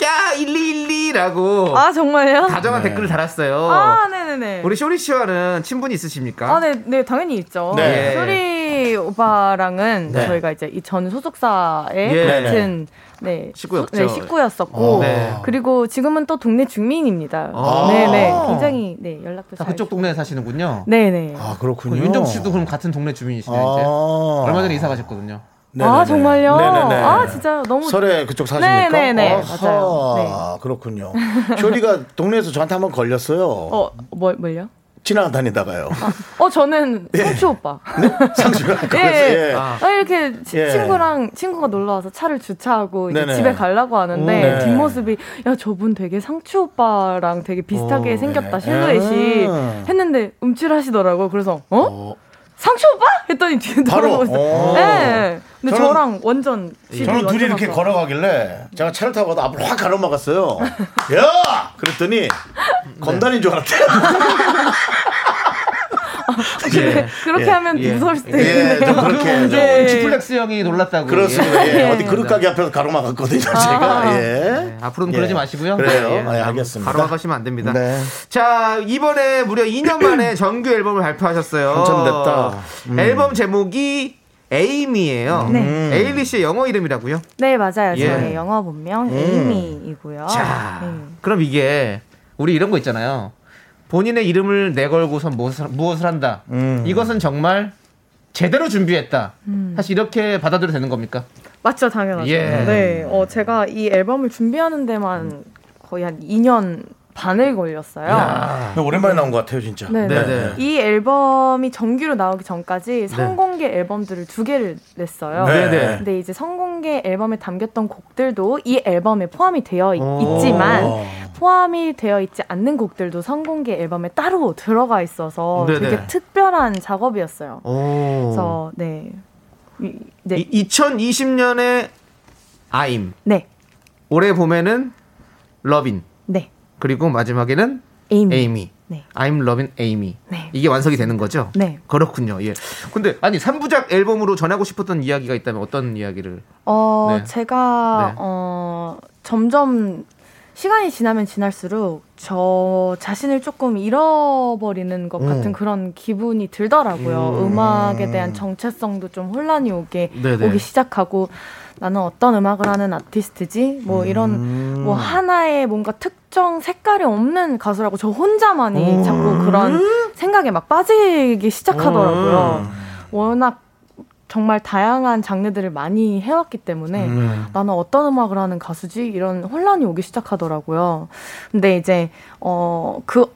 까 1212라고 아, 정말요? 다정한 댓글을 달았어요. 아, 네네네. 우리 쇼리 씨와는 친분이 있으십니까? 아, 네, 네, 당연히 있죠. 네. 쇼리 오빠랑은 네. 저희가 이제 이 전 소속사의 예. 같은 네, 식구였죠. 네, 식구였었고 어, 네. 그리고 지금은 또 동네 주민입니다. 아. 네, 네, 굉장히 네 연락도 다 잘. 그쪽 동네에 사시는군요. 네, 네. 아 그렇군요. 윤정 씨도 그럼 같은 동네 주민이시네요, 이제. 아. 얼마 전에 이사 가셨거든요. 네네네. 아 정말요? 네네네. 아 진짜 너무 설에 그쪽 사십니까? 네네네, 아하, 맞아요. 그렇군요. 쇼리가 동네에서 저한테 한번 걸렸어요. 어뭘 뭘요? 지나다니다가요. 어 저는 상추 오빠. 상수가 예. 그래서 예. 아. 아, 이렇게 치- 예. 친구랑 친구가 놀러 와서 차를 주차하고 이제 네네. 집에 가려고 하는데 네. 뒷모습이 야 저분 되게 상추 오빠랑 되게 비슷하게 어, 생겼다 네. 실루엣이 음. 했는데 움찔하시더라고. 그래서 어? 어, 상추 오빠? 했더니 뒤에? 돌아보고 있어. 어. 네. 근데 저는- 저랑 완전 집이 저는 둘이 이렇게 가까워. 걸어가길래 제가 차를 타고 가다 앞으로 확 가로막았어요. 야! 그랬더니 검단인 줄 알았대요. 예. 그렇게 예. 하면 예. 무서울 수도 예, 있네요. 좀 그렇게 좀 예. 치플렉스 형이 놀랐다고. 그렇습니다. 예. 예. 어디 그릇 가게 앞에서 가로막았거든요, 제가. 예. 네, 앞으로는 예. 그러지 마시고요. 그래요. 예, 알겠습니다. 바로 가시면 안 됩니다. 네. 자, 이번에 무려 2년 만에 정규 앨범을 발표하셨어요. 한참 됐다. 음. 앨범 제목이 에이미예요. 네. 에일리 씨의 영어 이름이라고요? 네 맞아요. 예. 저의 영어 본명 에이미이고요. 자, 네. 그럼 이게 우리 이런 거 있잖아요. 본인의 이름을 내걸고선 무엇을, 무엇을 한다. 음. 이것은 정말 제대로 준비했다. 음. 사실 이렇게 받아들여도 되는 겁니까? 맞죠, 당연하죠. 예. 네, 어, 제가 이 앨범을 준비하는 데만 거의 한 2년 반을 걸렸어요. 오랜만에 나온 것 같아요, 진짜. 네, 네, 네. 네. 이 앨범이 정규로 나오기 전까지 선공개 앨범들을 두 개를 냈어요. 네. 네. 근데 이제 선공개 앨범에 담겼던 곡들도 이 앨범에 포함이 되어 있, 오. 지만 포함이 되어 있지 않는 곡들도 선공개 앨범에 따로 들어가 있어서 네네. 되게 특별한 작업이었어요. 오. 그래서 네. 이- 네. 이, 2020년에 아임. 네. 올해 봄에는 러빈. 네. 그리고 마지막에는 에이미. 에이미. 네. I'm loving Amy. 네. 이게 완성이 되는 거죠? 네. 그렇군요. 예. 근데 아니 3부작 앨범으로 전하고 싶었던 이야기가 있다면 어떤 이야기를? 어, 네. 제가 네. 어 점점 시간이 지나면 지날수록 저 자신을 조금 잃어버리는 것 같은 그런 기분이 들더라고요. 음. 악에 대한 정체성도 좀 혼란이 오게 네네. 오기 시작하고 나는 어떤 음악을 하는 아티스트지? 뭐 이런 뭐 하나의 뭔가 특 정 색깔이 없는 가수라고 저 혼자만이 자꾸 그런 생각에 막 빠지기 시작하더라고요. 워낙 정말 다양한 장르들을 많이 해왔기 때문에 나는 어떤 음악을 하는 가수지? 이런 혼란이 오기 시작하더라고요. 근데 이제 어그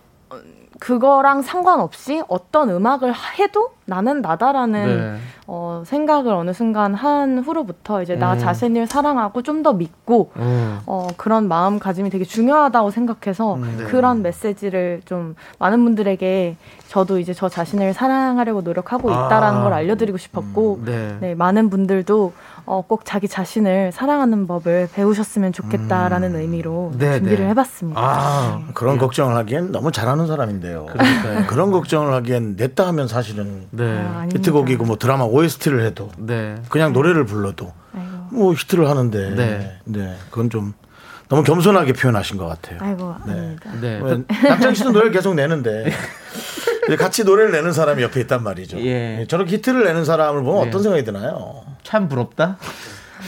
그거랑 상관없이 어떤 음악을 해도 나는 나다라는 네. 어, 생각을 어느 순간 한 후로부터 이제 나 음. 자신을 사랑하고 좀 더 믿고 어. 어, 그런 마음가짐이 되게 중요하다고 생각해서 네. 그런 메시지를 좀 많은 분들에게 저도 이제 저 자신을 사랑하려고 노력하고 있다라는 아. 걸 알려드리고 싶었고 네. 네, 많은 분들도 어, 꼭 자기 자신을 사랑하는 법을 배우셨으면 좋겠다라는 의미로 음. 네, 준비를 네. 해봤습니다. 아. 그런 걱정을 하기엔 너무 잘하는 사람인데요. 그런 걱정을 하기엔 냈다 하면 사실은 네. 아, 아닙니다. 히트곡이고 뭐 드라마 OST를 해도 네. 그냥 노래를 불러도 아이고, 뭐 히트를 하는데 네. 네. 그건 좀 너무 겸손하게 표현하신 것 같아요. 아이고, 아닙니다. 네. 왜 남창희 씨도 노래를 계속 내는데 같이 노래를 내는 사람이 옆에 있단 말이죠. 예. 저렇게 히트를 내는 사람을 보면 네. 어떤 생각이 드나요? 참 부럽다.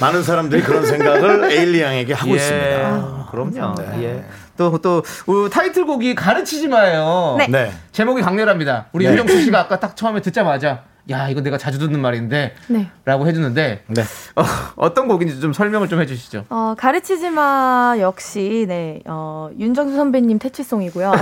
많은 사람들이 그런 생각을 에일리 양에게 하고 예. 있습니다. 그럼요. 예. 또, 또, 우, 타이틀곡이 가르치지 마요. 네. 네. 제목이 강렬합니다. 우리 네. 윤정수 씨가 아까 딱 처음에 듣자마자, 야, 이거 내가 자주 듣는 말인데, 네. 라고 해주는데, 네. 어, 떤 곡인지 좀 설명을 좀 해주시죠. 어, 가르치지 마 역시 네 어, 윤정수 선배님 태치송이고요.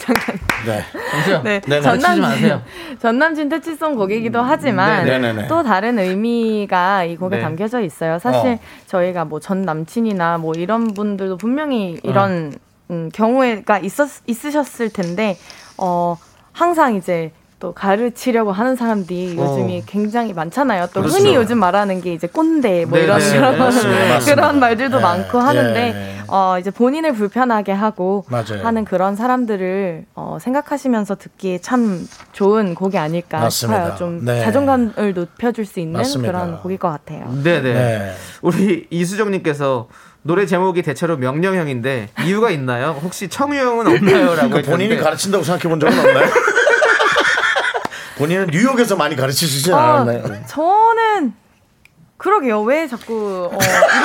잠깐. 네. 정수요. 네, 네, 가르치지 마세요. 전남친 태치송 곡이기도 하지만 네, 네, 네. 또 다른 의미가 이 곡에 네. 담겨져 있어요. 사실 어. 저희가 뭐 전 남친이나 뭐 이런 분들도 분명히 이런 음, 경우가 있었 있으셨을 텐데 어 항상 이제 또 가르치려고 하는 사람들이 어. 요즘이 굉장히 많잖아요. 또 그렇죠. 흔히 요즘 말하는 게 이제 꼰대 뭐 네, 이런 네, 그런, 네, 맞습니다. 맞습니다. 그런 말들도 예, 많고 하는데 예. 어 이제 본인을 불편하게 하고 맞아요. 하는 그런 사람들을 어, 생각하시면서 듣기에 참 좋은 곡이 아닐까 맞습니다. 싶어요. 좀 네. 자존감을 높여줄 수 있는 맞습니다. 그런 곡일 것 같아요. 네네. 네. 우리 이수정님께서 노래 제목이 대체로 명령형인데, 이유가 있나요? 혹시 청유형은 없나요? 라고 그 본인이 가르친다고 생각해 본 적은 없나요? 본인은 뉴욕에서 많이 가르치시지 아, 않았나요? 저는 그러게요. 왜 자꾸 어,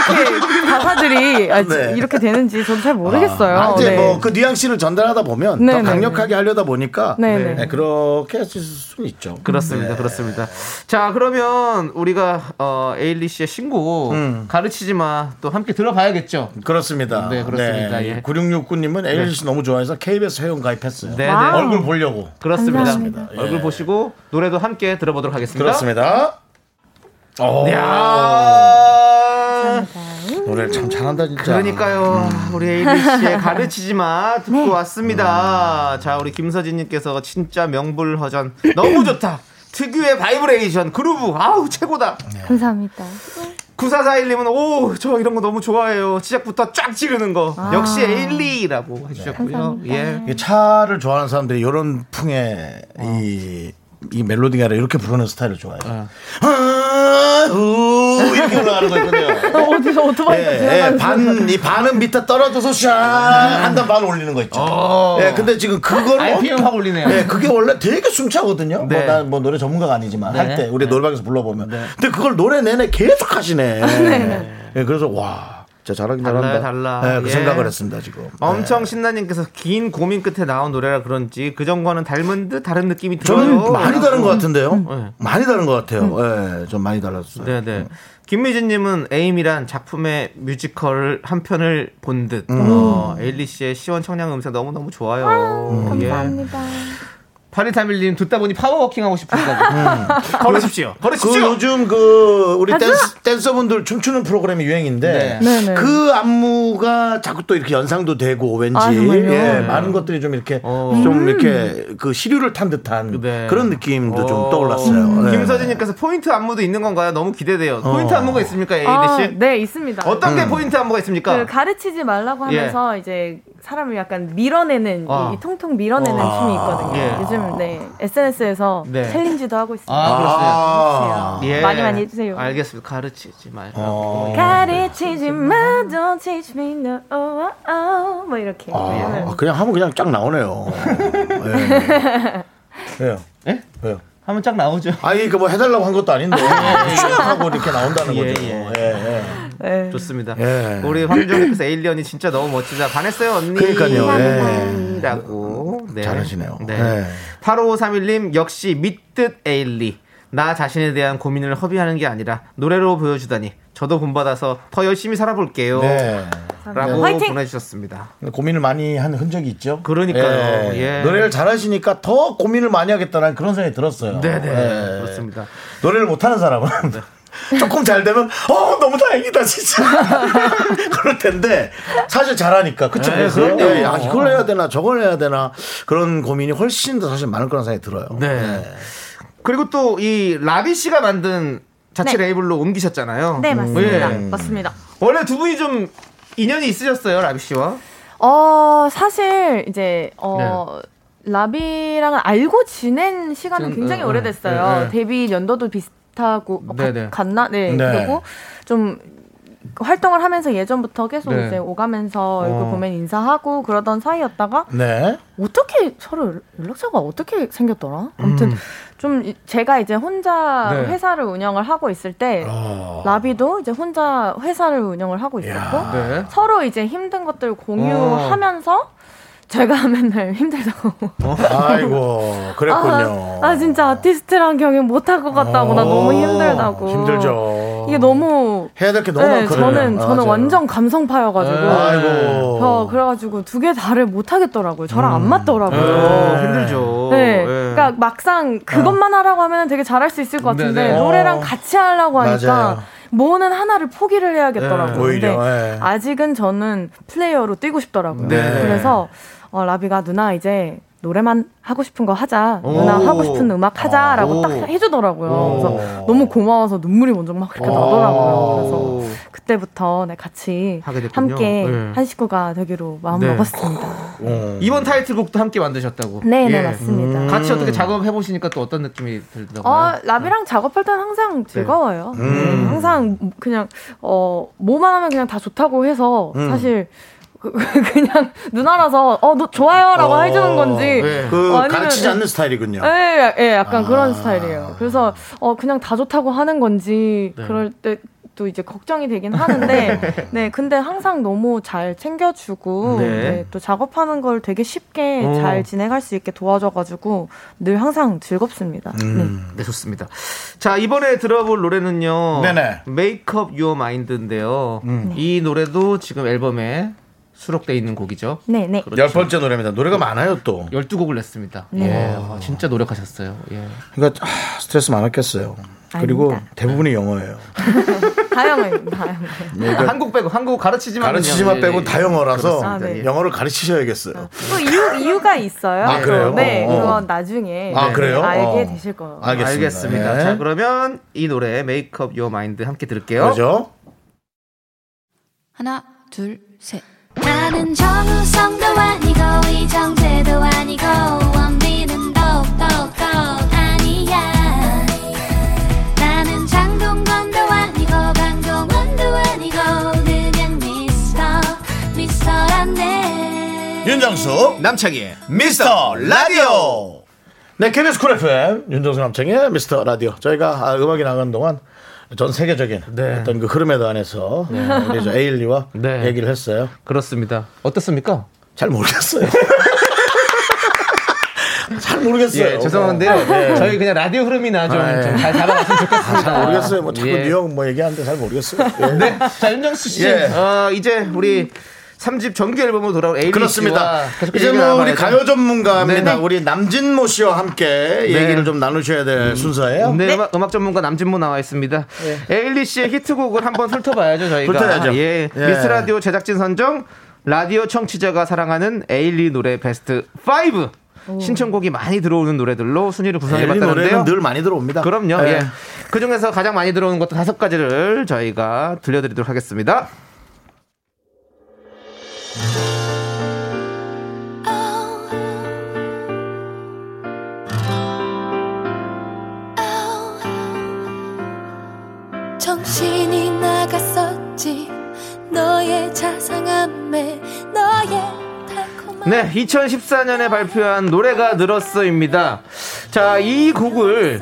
이렇게 가사들이 아, 네. 이렇게 되는지 저도 잘 모르겠어요. 아, 이제 네. 뭐그 뉘앙스를 전달하다 보면 네, 더 네, 강력하게 하려다 보니까 네, 네, 네. 그렇게 할 수는 있죠. 그렇습니다. 네. 그렇습니다. 자, 그러면 우리가 어, 에일리 씨의 신곡 음. 가르치지 마 또 함께 들어봐야겠죠. 그렇습니다. 네, 그렇습니다. 예. 9669님은 에일리 씨 너무 좋아해서 KBS 회원 가입했어요. 네. 네. 얼굴 보려고. 그렇습니다. 감사합니다. 예. 얼굴 보시고 노래도 함께 들어보도록 하겠습니다. 그렇습니다. 오, 야 노래를 참 잘한다 진짜. 그러니까요. 우리 에일리 씨의 가르치지 마 듣고 네. 왔습니다. 자, 우리 김서진 님께서 진짜 명불허전 너무 좋다. 특유의 바이브레이션 그루브 아우 최고다. 감사합니다. 9441님은 오 저 이런 거 너무 좋아해요. 시작부터 쫙 찌르는 거 아. 역시 에일리라고 해주셨고요. 감사합니다. 예. 차를 좋아하는 사람들이 이런 풍의 이, 이 멜로디가 아니라 이렇게 부르는 스타일을 좋아해요. 아, 우, 이렇게 올라가는 거 있거든요. 어, 어디서 오토바이 예, 예, 반, 이 반은 밑에 떨어져서 샥, 한단 반 올리는 거 있죠. 어. 예, 근데 지금 그걸. RPM 확 올리네요. 예, 그게 원래 되게 숨차거든요. 네. 뭐, 난뭐 노래 전문가가 아니지만 네. 할 때, 우리 노래방에서 불러보면. 근데 그걸 노래 내내 계속 하시네. 예, 그래서 와. 진짜 잘하긴 달라요, 잘한다. 달라. 네, 그 예. 생각을 했습니다 지금. 엄청 네. 신나님께서 긴 고민 끝에 나온 노래라 그런지 그 전과는 닮은 듯 다른 느낌이 들어요. 저는 많이 다른 것 같은데요. 네. 많이 다른 것 같아요. 예, 좀 많이 달랐어요. 네 네. 김미진님은 에이미란 작품의 뮤지컬 한 편을 본 듯. 음. 어, 에일리 씨의 시원 청량 음색 너무 너무 좋아요. 예. 감사합니다. 8231님 듣다 보니 power walking 하고 싶으시다고. 걸으십시오. 그 걸으십시오. 요즘 그 우리! 댄스, 댄서분들 춤추는 프로그램이 유행인데 네. 네네. 그 안무가 자꾸 또 이렇게 연상도 되고 왠지 아? 예, 네. 많은 것들이 좀 이렇게 어. 좀 이렇게 그 시류를 탄 듯한 네. 그런 느낌도 좀 어. 떠올랐어요. 네. 김서진님께서 포인트 안무도 있는 건가요? 너무 기대돼요. 포인트 어. 안무가 있습니까, 아, 씨? 네, 있습니다. 어떤 음. 게 포인트 안무가 있습니까? 그 가르치지 말라고 예. 하면서 이제 사람을 약간 밀어내는 아. 이 통통 밀어내는 아. 춤이 있거든요. 예. 요즘 네 SNS에서 네. 챌린지도 하고 있습니다. 아, 그렇습니다. 아. 예. 많이 많이 해주세요. 알겠습니다. 가르치지 말라고. 어. 가르치지 마, don't teach me no, oh, oh, 뭐 이렇게. 아, 그냥 하면 그냥 쫙 나오네요. 예. 왜요? 예? 왜요? 하면 쫙 나오죠. 아니 그뭐 해달라고 한 것도 아닌데 쫙 하고 이렇게 나온다는 예, 거죠. 예. 예, 예. 네. 좋습니다. 예. 우리 황정님께서 에일리언이 진짜 너무 멋지다. 반했어요, 언니. 그러니까요, 예. 라고. 네. 잘하시네요. 네. 네. 8531님, 역시 믿듯 에일리. 나 자신에 대한 고민을 허비하는 게 아니라 노래로 보여주다니. 저도 본받아서 더 열심히 살아볼게요. 네. 라고 화이팅! 보내주셨습니다. 고민을 많이 한 흔적이 있죠. 그러니까요. 예. 노래를 잘하시니까 더 고민을 많이 하겠다는 그런 생각이 들었어요. 네네. 예. 그렇습니다. 노래를 못하는 사람은 조금 잘 되면 어 너무 다행이다 진짜 그럴 텐데 사실 잘하니까 그쵸 네, 그래서 그럼요. 예, 아, 이걸 해야 되나 저걸 해야 되나 그런 고민이 훨씬 더 사실 많을 거라는 생각이 들어요. 네. 그리고 또 이 라비 씨가 만든 자체 네. 레이블로 옮기셨잖아요. 네, 맞습니다. 예. 맞습니다. 원래 두 분이 좀 인연이 있으셨어요, 라비 씨와? 어, 사실 이제 어 라비랑은 알고 지낸 시간은 좀, 굉장히 오래됐어요. 네, 네. 데뷔 연도도 비슷 하고 어, 네, 네. 같- 같나? 네. 네. 그리고 좀 활동을 하면서 예전부터 계속 네. 이제 오가면서 얼굴 어. 보면 인사하고 그러던 사이였다가 네. 어떻게 서로 연락처가 어떻게 생겼더라? 아무튼 좀 이- 제가 이제 혼자 네. 회사를 운영을 하고 있을 때 어. 라비도 이제 혼자 회사를 운영을 하고 있었고 야. 네. 서로 이제 힘든 것들 공유하면서 제가 맨날 힘들다고. 아이고 그랬군요. 아, 아, 진짜 아티스트랑 경영 못할 것 같다고 나 너무 어, 힘들다고. 힘들죠. 이게 너무 해야 될 게 너무 네, 많거든요. 저는 저는 맞아요. 완전 감성파여가지고. 네. 아이고. 저 그래가지고 두 개 다를 못 하겠더라고요. 저랑 안 맞더라고요. 어, 힘들죠. 네. 예. 그러니까 막상 그것만 하라고 하면 되게 잘할 수 있을 것 같은데 네네. 노래랑 어. 같이 하려고 하니까 맞아요. 뭐는 하나를 포기를 해야겠더라고요. 네, 오히려, 근데 예. 아직은 저는 플레이어로 뛰고 싶더라고요. 네. 그래서 어, 라비가 누나 이제 노래만 하고 싶은 거 하자. 오. 누나 하고 싶은 음악 하자라고 오. 딱 해주더라고요. 오. 그래서 너무 고마워서 눈물이 먼저 막 이렇게 나더라고요. 그래서 그때부터 네, 같이. 함께 네. 한 식구가 되기로 마음 네. 먹었습니다. 어. 이번 타이틀곡도 함께 만드셨다고. 네, 네, 예. 맞습니다. 같이 어떻게 작업해 보시니까 또 어떤 느낌이 들던가요? 어, 라비랑 작업할 때는 항상 즐거워요. 네, 항상 그냥 어 뭐만 하면 그냥 다 좋다고 해서 사실 그, 그냥 누나라서 어 너 좋아요라고 어, 해주는 건지 네. 그 어, 아니면- 가르치지 않는 스타일이군요. 예, 예, 약간 아. 그런 스타일이에요. 그래서 어 그냥 다 좋다고 하는 건지 네. 그럴 때. 또 이제 걱정이 되긴 하는데, 네, 근데 항상 너무 잘 챙겨주고, 네. 네, 또 작업하는 걸 되게 쉽게 어. 잘 진행할 수 있게 도와줘가지고 늘 항상 즐겁습니다. 음. 네, 좋습니다. 자, 이번에 들어볼 노래는요. 네네. Make Up Your Mind인데요. 음. 이 노래도 지금 앨범에 수록돼 있는 곡이죠. 네, 네. 그렇죠. 열 번째 노래입니다. 노래가 많아요 또. 12곡을 냈습니다. 네. 예. 아, 진짜 노력하셨어요. 예. 그러니까 아, 스트레스 많았겠어요. 그리고 아닙니다. 대부분이 영어예요. 다양해요, 다양해요. 그러니까 한국 빼고 한국 가르치지만 가르치지만 빼고 다 영어라서 아, 네. 영어를 가르치셔야겠어요. 또 이유, 이유가 있어요. 아, 그래요? 네, 어. 그건 나중에 아, 그래요? 알게 어. 되실 거예요. 알겠습니다. 알겠습니다. 네. 자, 그러면 이 노래 Make Up Your Mind 함께 들을게요. 그죠? 하나, 둘, 셋. 나는 정우성도 아니고 이정재도 아니고 원빈은 더욱더 아니야 나는 장동건도 아니고 강동원도 아니고 그냥 미스터 미스터란데 윤정수 남창희의 미스터 라디오. 네, KBS 쿨 FM 윤정수 남창희 미스터 라디오. 저희가 아, 음악이 나가는 동안 전 세계적인 네. 어떤 그 흐름에 안에서 우리 저 에일리와 네. 얘기를 했어요. 그렇습니다. 어떻습니까? 잘 모르겠어요. 잘 모르겠어요. 예, 죄송한데요. 네. 저희 그냥 라디오 흐름이나 좀 아, 예. 잘 잡아갔으면 좋겠습니다. 잘 모르겠어요. 뭐 자꾸 예. 뉴욕 뭐 얘기하는데 잘 모르겠어요. 예. 네. 자, 윤정수 씨. 예. 어, 이제 우리 3집 정규 앨범으로 돌아온 에일리 그렇습니다. 이제 뭐 우리. 가요 전문가입니다. 네. 우리 남진모 씨와 함께 얘기를 좀 나누셔야 될 순서예요. 네, 음악, 음악 전문가 남진모 나와 있습니다. 에일리 씨의 히트곡을 한번 훑어봐야죠, 저희가. 훑어야죠. 예. 예. 미스 라디오 제작진 선정 라디오 청취자가 사랑하는 에일리 노래 베스트 5. 신청곡이 많이 들어오는 노래들로 순위를 구성해봤다는데요. 노래는 늘 많이 들어옵니다. 그럼요. 예. 예. 그 중에서 가장 많이 들어오는 것도 다섯 가지를 저희가 들려드리도록 하겠습니다. 너의 네, 2014년에 발표한 노래가 늘었어입니다. 자, 이 곡을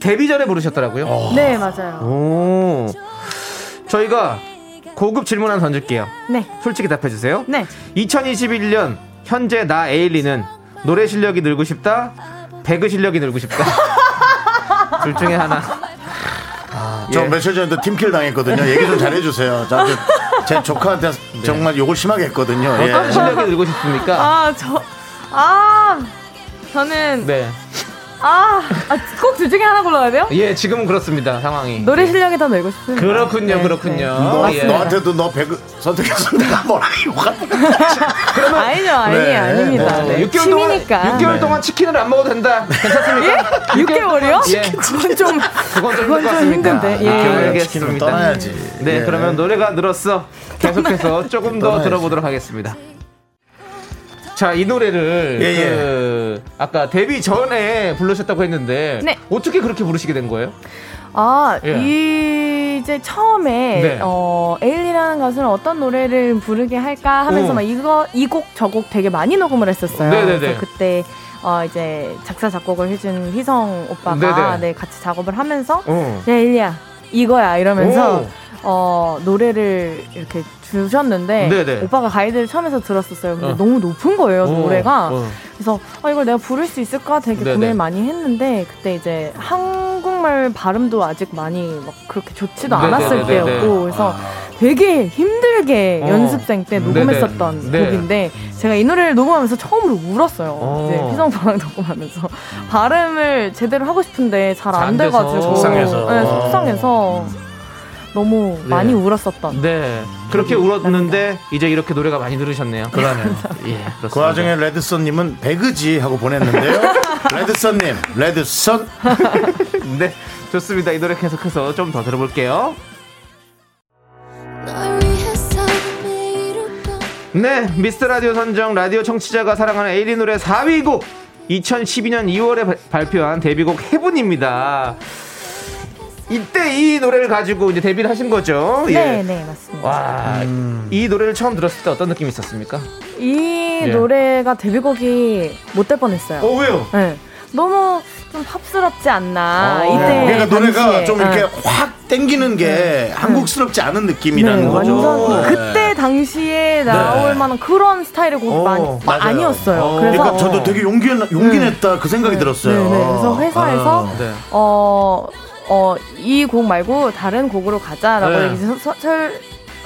데뷔 전에 부르셨더라고요. 네, 맞아요. 오. 저희가 고급 질문 하나 던질게요. 네. 솔직히 답해 주세요. 네. 2021년 현재 나 에일리는 노래 실력이 늘고 싶다. 배그 실력이 늘고 싶다. 둘 중에 하나. 저 예. 며칠 전에도 팀킬 당했거든요. 얘기 좀 잘해주세요. 저, 저, 제 조카한테 정말 욕을 심하게 했거든요. 예. 네. 어떤 실력이 늘고 싶습니까? 아, 저, 아, 저는, 네. 아, 아, 꼭 둘 중에 하나 골라야 돼요? 예, 지금은 그렇습니다. 상황이. 노래 실력이 더 늘고 싶습니다. 그렇군요, 네, 그렇군요. 네. 너, 예. 너한테도 너 배그 선택해서 내가 뭐라 욕하는 아니죠, 아니에요, 네. 아닙니다. 어, 네. 6개월 취미니까. 동안 6개월 네. 동안 치킨을 안 먹어도 된다. 괜찮습니까? 6개월이요? 예. 그건 좀, 그건 좀 그건 좀 힘든데. 예. 아, 알겠습니다. 떠나야지. 네, 예. 그러면 노래가 늘었어. 계속해서 조금 더 떠나야지. 들어보도록 하겠습니다. 자, 이 노래를 예, 그 아까 데뷔 전에 부르셨다고 했는데 네. 어떻게 그렇게 부르시게 된 거예요? 아, 예. 이제 처음에 네. 어, 에일리라는 가수는 어떤 노래를 부르게 할까 하면서 어. 막 이거 이 곡 저 곡 되게 많이 녹음을 했었어요. 네네네. 그래서 그때 어, 이제 작사 작곡을 해준 희성 오빠가 네네. 네, 같이 작업을 하면서 어. 야 에일리야 이거야 이러면서 오. 어, 노래를 이렇게 주셨는데 네네. 오빠가 가이드를 처음에서 들었었어요. 근데 어. 너무 높은 거예요 어. 노래가. 어. 그래서 아, 이걸 내가 부를 수 있을까 되게 네네. 고민을 많이 했는데 그때 이제 한국말 발음도 아직 많이 막 그렇게 좋지도 않았을 네네네네. 때였고 그래서 되게 힘들게 어. 연습생 때 녹음했었던 네네. 네. 곡인데 제가 이 노래를 녹음하면서 처음으로 울었어요. 어. 이제 희성파랑 녹음하면서 발음을 제대로 하고 싶은데 잘잘 안. 돼가지고 속상해서. 네, 속상해서 너무 네. 많이 울었었던. 네. 그렇게 울었는데 이제 이렇게 노래가 많이 들으셨네요. 그러네요. 예, 그렇습니다. 그 와중에 레드썬님은 배그지 하고 보냈는데요. 레드썬님, 레드썬. 네, 좋습니다. 이 노래 계속해서 좀 더 들어볼게요. 네, 미스터 라디오 선정 라디오 청취자가 사랑하는 에일리 노래 4위 곡 2012년 2월에 발표한 데뷔곡 해븐입니다. 이때 이 노래를 가지고 이제 데뷔를 하신 거죠? 네, 예. 네, 맞습니다. 와, 이 노래를 처음 들었을 때 어떤 느낌이 있었습니까? 이 예. 노래가 데뷔곡이 못 될 뻔했어요. 어, 왜요? 네. 너무 좀 팝스럽지 않나. 어. 이때 그러니까 노래가 당시에. 좀 이렇게 네. 확 땡기는 게 한국스럽지 않은 느낌이라는 네, 거죠. 완전 네. 그때 당시에 나올 만한 그런 스타일의 곡이 어, 많이 맞아요. 아니었어요. 어. 그래서 그러니까 저도 되게 용기 용기 냈다 그 생각이 들었어요. 네, 네. 그래서 회사에서 아. 네. 어, 어, 이 곡 말고 다른 곡으로 가자라고 네. 이제 서- 설-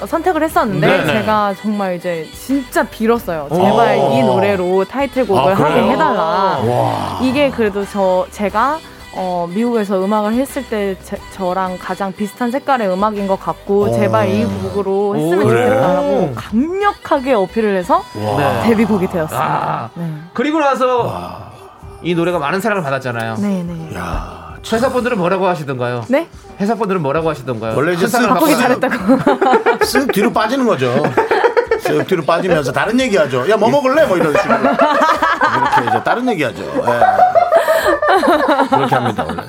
선택을 했었는데 네, 네. 제가 정말 이제 진짜 빌었어요. 제발 오. 이 노래로 타이틀곡을 아, 하게 그래요? 해달라. 와. 이게 그래도 저 제가 어, 미국에서 음악을 했을 때 제- 저랑 가장 비슷한 색깔의 음악인 것 같고 오. 제발 이 곡으로 했으면 오, 그래요? 좋겠다라고 강력하게 어필을 해서 네. 데뷔곡이 되었습니다. 아, 네. 그리고 나서 이 노래가 많은 사랑을 받았잖아요. 네, 네. 회사분들은 뭐라고 하시던가요? 네? 회사분들은 뭐라고 하시던가요? 원래 이제 쓱 바꾸기 잘했다고. 쓱 뒤로 빠지는 거죠. 쓱 뒤로 빠지면서 다른 얘기하죠. 야 뭐 먹을래? 뭐 이런 식으로 이렇게 이제 다른 얘기하죠. 예. 그렇게 합니다 원래.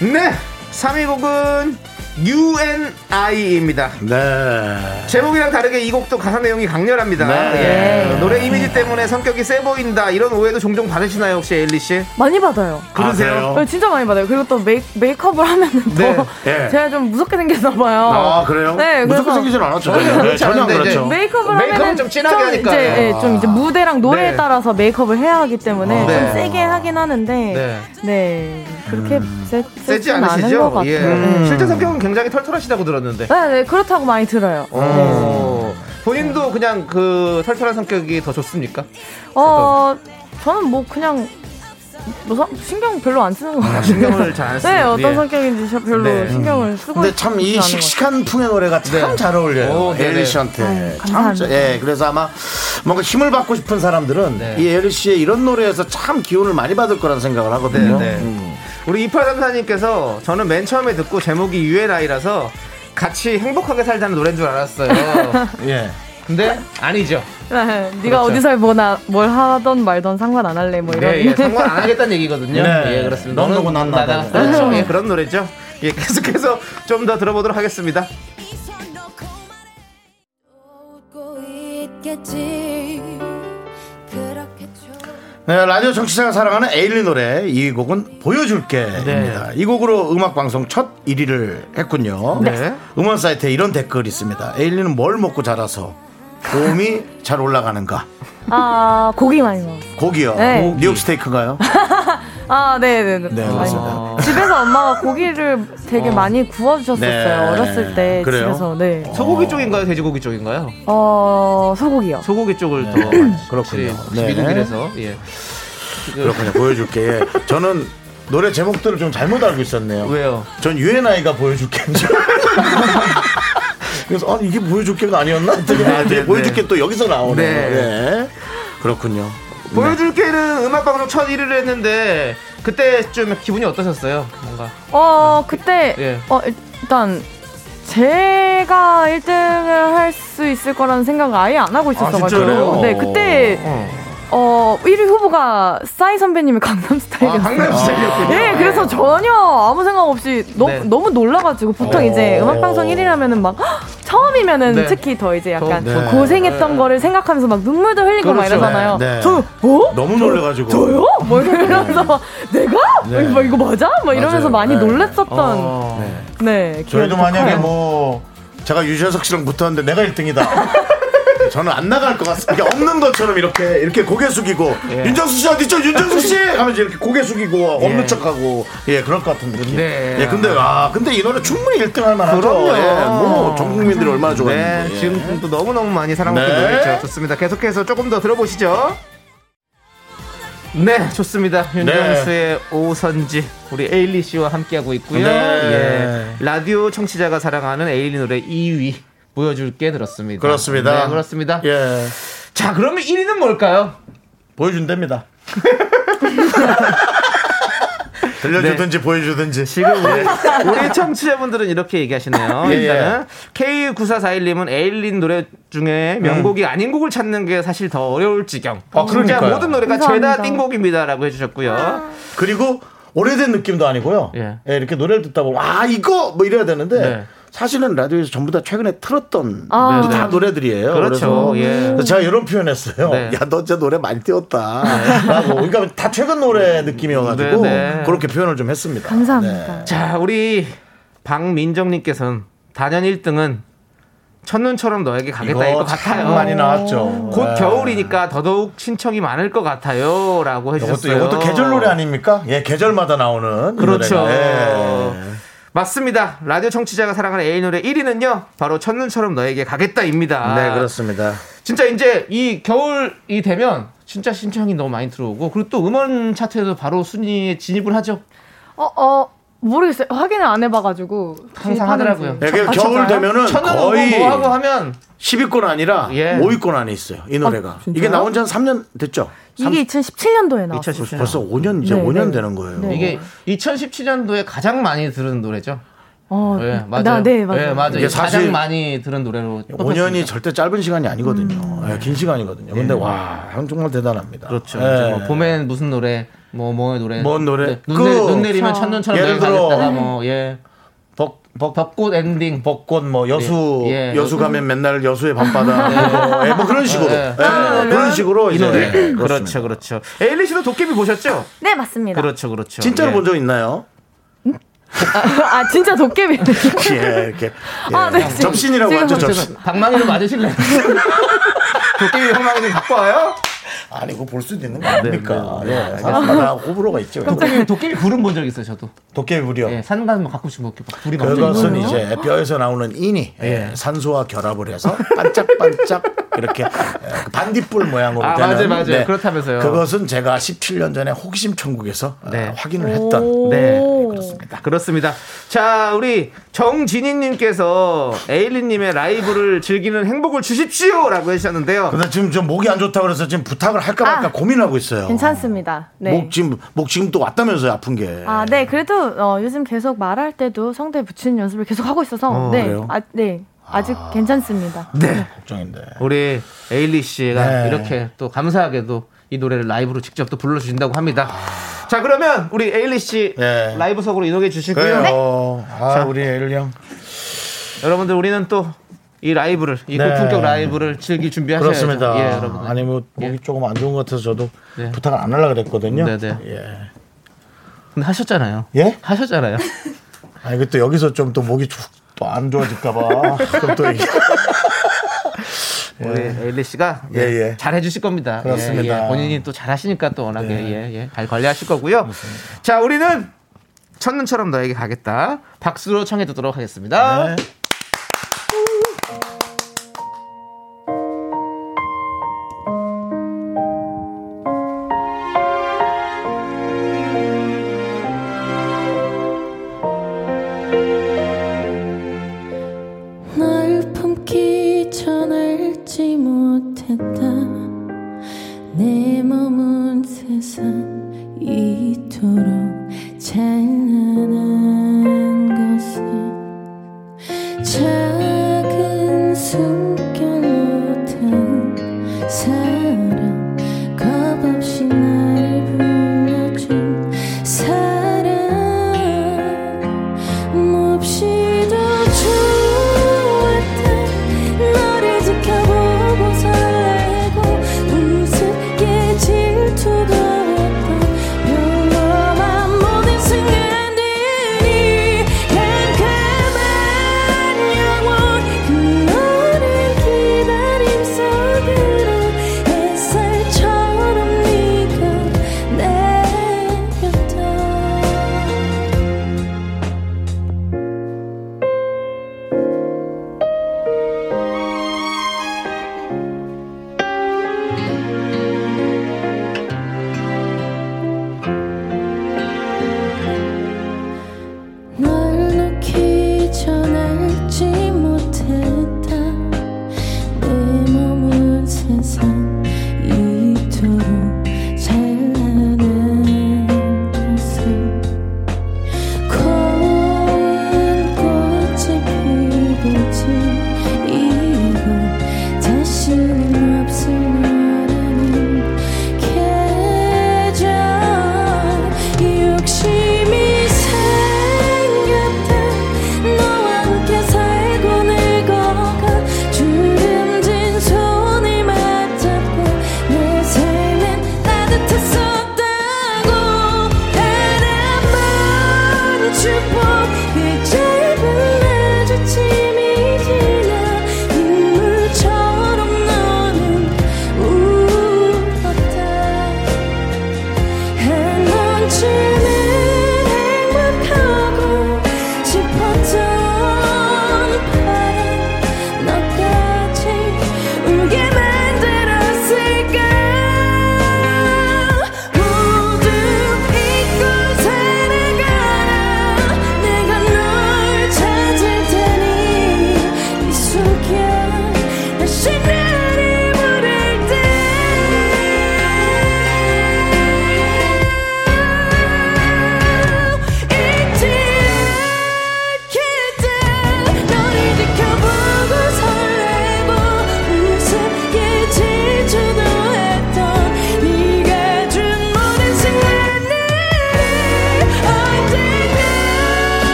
네, 3위 곡은 UNI입니다. 네. 제목이랑 다르게 이 곡도 가사 내용이 강렬합니다. 네. 예. 노래 이미지 때문에 성격이 세 보인다 이런 오해도 종종 받으시나요 혹시 에일리 씨? 많이 받아요. 그러세요? 네, 진짜 많이 받아요. 그리고 또 메이, 메이크업을 하면은 또 네. 예. 제가 좀 무섭게 생겼나 봐요. 아, 그래요? 네, 그래서- 생기진 않았죠. 그렇지 네, 전혀 그렇죠. 메이크업을 메이크업은 하면은 좀 진하게 하니까. 이제, 예, 좀 이제 무대랑 노래에 네. 따라서 메이크업을 해야 하기 때문에 아. 네. 좀 세게 하긴 하는데 네. 네, 그렇게 세, 세지 세진 않은 것 않으시죠? 같아요. 예. 네. 실제 성격은 굉장히 털털하시다고 들었는데. 네, 네, 그렇다고 많이 들어요. 네. 어. 본인도 그냥 그 털털한 성격이 더 좋습니까? 어, 저는 뭐 그냥 뭐 사- 신경 별로 안 쓰는 것 같아요. 신경을 잘 안 쓰는. 네, 어떤 예. 성격인지 저 별로 네. 신경을 쓰고 근데 참 이 씩씩한 풍의 노래가 참 네. 잘 어울려요. 오. 에일리 씨한테. 아유, 참. 예, 그래서 아마 뭔가 힘을 받고 싶은 사람들은 네. 이 에일리 씨의 이런 노래에서 참 기운을 많이 받을 거라는 생각을 하거든요. 네, 네. 음. 우리 2834님께서 저는 맨 처음에 듣고 제목이 UNI라서 같이 행복하게 살자는 노래인 줄 알았어요. 예. 근데 아니죠. 네, 네가 그렇죠. 어디서 뭐나 뭘 하던 말던 상관 안 할래 뭐 이런. 네, 예, 상관 안 하겠다는 얘기거든요. 네. 예, 그렇습니다. 넌 누구, 난 나다. 그렇죠. 네. 예, 그런 노래죠. 예, 계속해서 좀 더 들어보도록 하겠습니다. 네, 라디오 정치자가 사랑하는 에일리 노래 이 곡은 보여줄게입니다. 네. 이 곡으로 음악 방송 첫 1위를 했군요. 네. 음원 사이트에 이런 댓글이 있습니다. 에일리는 뭘 먹고 자라서 고음이 잘 올라가는가? 아 고기 많이 먹어. 고기요. 네. 뉴욕 스테이크인가요? 아, 네, 네, 네. 네, 많이 그렇습니다. 먹어요. 집에서 엄마가 고기를 되게 많이 구워주셨었어요. 네. 어렸을 때 그래요? 집에서. 네. 소고기 쪽인가요? 돼지고기 쪽인가요? 어 소고기요. 소고기 쪽을 더 그렇군요. 네. 미국이라서 예. 그렇군요. 보여줄게. 예. 저는 노래 제목들을 좀 잘못 알고 있었네요. 왜요? 전 UNI가 보여줄게인 줄. 그래서 아 이게 보여줄게가 아니었나? 아, 네, 네. 보여줄게 또 여기서 나오네. 네. 네. 그렇군요. 보여줄게는 음악 방송 첫 1위를 했는데 그때 좀 기분이 어떠셨어요? 뭔가 어 그때 예. 어 일단 제가 1등을 할 수 있을 거라는 생각을 아예 안 하고 있었어가지고 진짜요? 네 그때 어. 어 1위 후보가 싸이 선배님의 강남 스타일이었어요. 아, 강남 스타일이었군요. 네, 그래서 전혀 아무 생각 없이 너무 네. 너무 놀라가지고 보통 이제 음악 방송 1위라면은 막 헉, 처음이면은 네. 특히 더 이제 약간 네. 고생했던 거를 생각하면서 막 눈물도 흘리고 막 그렇죠. 이러잖아요. 네, 네. 저는 어? 너무 놀래가지고. 저요? 뭐 이러면서 막 내가? 네. 뭐 이거 맞아? 막 이러면서 맞아요. 많이 네. 놀랬었던 어. 네. 네. 저희도 만약에. 뭐 제가 유재석 씨랑 붙었는데 내가 1등이다. 저는 안 나갈 것 같습니다. 이게 없는 것처럼 이렇게 이렇게 고개 숙이고 예. 윤정수 씨 어디 있죠? 윤정수 씨 하면서 이렇게 고개 숙이고 없는 척하고 예 그럴 것 같은 느낌. 네. 예 근데 아 근데 이 노래 충분히 1등할 만하죠. 그럼요. 예, 뭐전 국민들이 얼마나 좋아했는데. 네, 예. 지금 또 너무 너무 많이 사랑받는 네. 노래죠. 좋습니다. 계속해서 조금 더 들어보시죠. 네, 좋습니다. 윤정수의 오선지 우리 에일리 씨와 함께하고 있고요. 네. 예, 라디오 청취자가 사랑하는 에일리 노래 2위 보여줄게 들었습니다. 그렇습니다. 네, 그렇습니다. 예 자, 그러면 1위는 뭘까요? 보여준답니다. 들려주든지 보여주든지. 지금 우리, 우리 청취자분들은 이렇게 얘기하시네요. 예, 일단은 K9441님은 에일린 노래 중에 명곡이 아닌 곡을 찾는 게 사실 더 어려울 지경. 아, 진짜 그러니까요. 모든 노래가 감사합니다. 죄다 띵곡입니다라고 해주셨고요. 그리고 오래된 느낌도 아니고요. 예. 예, 이렇게 노래를 듣다 보면 아 이거 뭐 이래야 되는데 네. 사실은 라디오에서 전부 다 최근에 틀었던 아. 또다 노래들이에요. 그렇죠. 그래서 예. 제가 이런 표현했어요. 네. 야 너 진짜 노래 많이 띄웠다. 라고. 그러니까 다 최근 노래 느낌이어가지고 네, 네. 그렇게 표현을 좀 했습니다. 감사합니다. 자, 우리 박민정님께서는 단연 1등은 첫눈처럼 너에게 가겠다일 것 같아요. 많이 나왔죠. 곧 네. 겨울이니까 더더욱 신청이 많을 것 같아요라고 이것도, 해주셨어요. 이것도 계절 노래 아닙니까? 예, 계절마다 나오는 이 그렇죠. 노래가. 예. 맞습니다. 라디오 청취자가 사랑하는 에이 노래 1위는요. 바로 첫눈처럼 너에게 가겠다입니다. 네, 그렇습니다. 진짜 이제 이 겨울이 되면 진짜 신청이 너무 많이 들어오고 그리고 또 음원 차트에도 바로 순위에 진입을 하죠. 어, 어, 모르겠어요. 확인을 안 해봐가지고. 항상 하더라고요. 아, 겨울? 되면은 첫눈 거의 뭐 하고 하면 10위권 아니라 예. 5위권 안에 있어요. 이 노래가. 진짜요? 이게 나온 지 한 3년 됐죠? 이게 2017년도에 나왔어요. 2017년. 벌써 5년 이제 네, 5년 네. 되는 거예요. 네. 이게 2017년도에 가장 많이 들은 노래죠. 어, 예, 맞아요. 나, 네, 맞아요. 예, 맞아요. 이게 가장 사실 많이 들은 노래로 5년이 뽑혔습니다. 절대 짧은 시간이 아니거든요. 예, 긴 시간이거든요. 근데 와, 형 정말 대단합니다. 그렇죠. 뭐 봄엔 무슨 노래, 뭐 뭐의 노래, 뭔 노래? 네, 눈, 그- 내, 눈 내리면. 첫눈처럼 예를 내가 들어- 가겠다가 뭐 예. 복 벚, 벚꽃 엔딩. 벚꽃 뭐 여수 예, 예. 여수 가면 맨날 여수의 밤바다 뭐, 예, 뭐 그런 식으로 예. 예, 그런 식으로 이 노래. 예. 그렇죠, 그렇죠. 에일리 씨도 도깨비 보셨죠? 네, 맞습니다. 그렇죠, 그렇죠. 진짜로 예. 본적 있나요? 아, 진짜 도깨비. 예, 이렇게 예. 아, 네, 접신이라고 지금 하죠 접신. 방망이로 맞으실래요? 도깨비 방망이 좀 갖고 와요? 아니 그거 볼 수도 있는 거 아닙니까? 네, 네. 예, 사람마다 호불호가 있죠. 도깨비, 도깨비 불은 본 적 있어요, 저도. 도깨비 불이요. 예, 산 가면 가끔씩 뭐 불이 막 그것은 쬐거든요. 이제 뼈에서 나오는 인이 예. 예, 산소와 결합을 해서 반짝반짝 이렇게 예, 그 반딧불 모양으로 아, 되는 맞아요, 맞아요. 그렇다면서요. 그것은 제가 17년 전에 호기심 천국에서 어, 네. 확인을 했던 네. 그렇습니다. 그렇습니다. 자, 우리 정진희님께서 에일리님의 라이브를 즐기는 행복을 주십시오라고 해주셨는데요. 근데 지금 좀 목이 안 좋다 그래서 지금 부탁 을 할까 말까 아. 고민하고 있어요. 괜찮습니다. 네. 목 지금 목 지금 또 왔다면서요 아픈 게. 아, 네. 그래도 어, 요즘 계속 말할 때도 성대 붙이는 연습을 계속 하고 있어서 어, 네. 그래요? 아, 네. 아직 괜찮습니다. 네. 걱정인데. 우리 에일리 씨가 네. 이렇게 또 감사하게도 이 노래를 라이브로 직접 또 불러주신다고 합니다. 자, 그러면 우리 에일리 씨 네. 라이브석으로 이동해 주시고요. 그래요. 아 자. 우리 에일 형. 여러분들 우리는 또 이 라이브를 이 네. 고품격 라이브를 즐길 준비하셔야죠. 그렇습니다. 예, 여러분. 아니 뭐 목이 예. 조금 안 좋은 것 같아서 저도 네. 부탁을 안 하려고 그랬거든요. 네 네. 예. 근데 하셨잖아요. 예? 하셨잖아요. 아니 그또 여기서 좀 또 목이 또 안 좋아질까 봐. 그럼 또 이게 우리 에일리 씨가 예, 예. 잘 해주실 겁니다. 그렇습니다. 예, 예. 본인이 또 잘하시니까 또 워낙에 네. 예, 예. 잘 관리하실 거고요. 자, 우리는 첫눈처럼 너에게 가겠다. 박수로 청해 듣도록 하겠습니다. 네.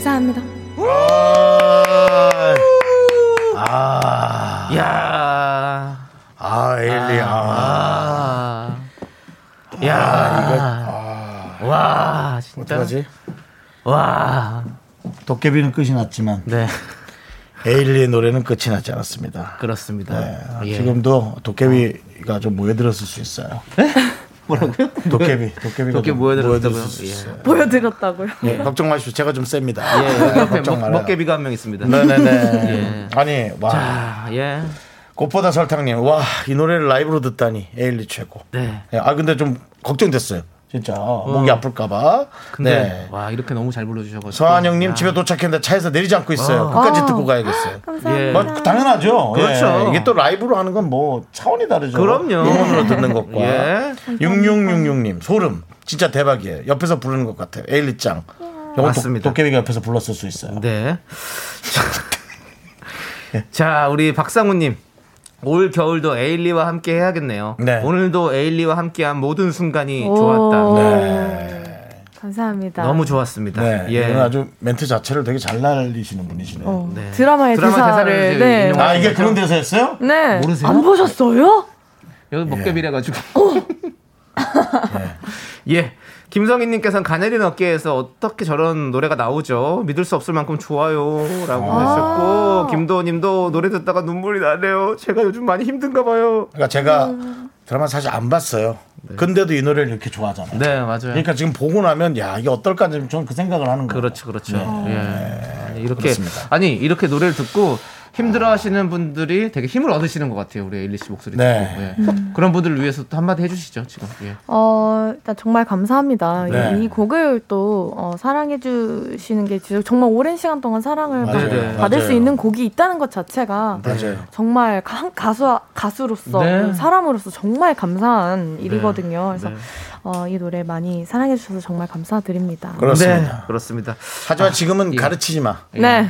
감사합니다. 아. 아, 야, 아, 엘리, 아, 아. 야, 아, 와, 진짜. 와, 도깨비는 끝이 났지만, 네. 에일리의 노래는 끝이 나지 않았습니다. 그렇습니다. 네, 예. 지금도 도깨비가 좀 모여들었을 수 있어요. 네? 뭐라고요? 도깨비, 도깨비가 도깨비 좀 모여들었다고요? 수 예. 보여드렸다고요. 예, 걱정 마시고 제가 좀 셉니다. 예, 옆에 걱정 먹, 말아요. 먹개비가 한 명 있습니다. 네네네. 아니 와 자, 예. 꽃보다 설탕님 와 이 노래를 라이브로 듣다니 에일리 최고. 네. 예, 아 근데 좀 걱정됐어요. 진짜 목이 아플까봐. 근데 네. 와 이렇게 너무 잘 불러주셔가지고 서한영님 야. 집에 도착했는데 차에서 내리지 않고 있어요. 어. 끝까지 아. 듣고 가야겠어요. 감사합니다. 뭐 당연하죠. 그렇죠. 예, 이게 또 라이브로 하는 건 뭐 차원이 다르죠. 그럼요. 음원으로 듣는 것과. 예. 6666님 소름. 진짜 대박이에요. 옆에서 부르는 것 같아요. 에일리 짱. 이건 맞습니다. 도, 도깨비가 옆에서 불렀을 수 있어요. 네. 자, 우리 박상우님. 올 겨울도 에일리와 함께 해야겠네요. 네. 오늘도 에일리와 함께한 모든 순간이 오. 좋았다. 네. 감사합니다. 너무 좋았습니다. 네. 예. 아주 멘트 자체를 되게 잘 날리시는 분이시네요. 어, 네. 드라마의 드라마 대사를, 대사를 네. 아 이게 그런 데서였어요? 네. 모르세요? 안 보셨어요? 여기 먹개비래 가지고. 예. 김성희님께서는 가네린 어깨에서 어떻게 저런 노래가 나오죠? 믿을 수 없을 만큼 좋아요라고 하셨고 김도호님도 노래 듣다가 눈물이 나네요. 제가 요즘 많이 힘든가 봐요. 그러니까 제가 드라마 사실 안 봤어요. 근데도 이 노래를 이렇게 좋아하잖아요. 네 맞아요. 그러니까 지금 보고 나면 야 이게 어떨까 저는 그 생각을 하는 거예요. 그렇죠, 그렇죠. 예. 아니, 이렇게 그렇습니다. 아니 이렇게 노래를 듣고 힘들어하시는 분들이 되게 힘을 얻으시는 것 같아요. 우리 에일리 씨 목소리 네. 듣고. 예. 그런 분들을 위해서 또 한마디 해주시죠 지금. 예. 어, 일단 정말 감사합니다. 네. 이 곡을 또 어, 사랑해주시는 게 진짜 정말 오랜 시간 동안 사랑을 맞아요. 받- 네. 받을 맞아요. 수 있는 곡이 있다는 것 자체가 맞아요. 정말 가, 가수 가수로서 네. 사람으로서 정말 감사한 일이거든요. 그래서 네. 어, 이 노래 많이 사랑해 주셔서 정말 감사드립니다. 그렇습니다. 네, 그렇습니다. 하지만 지금은 예. 가르치지 마. 네.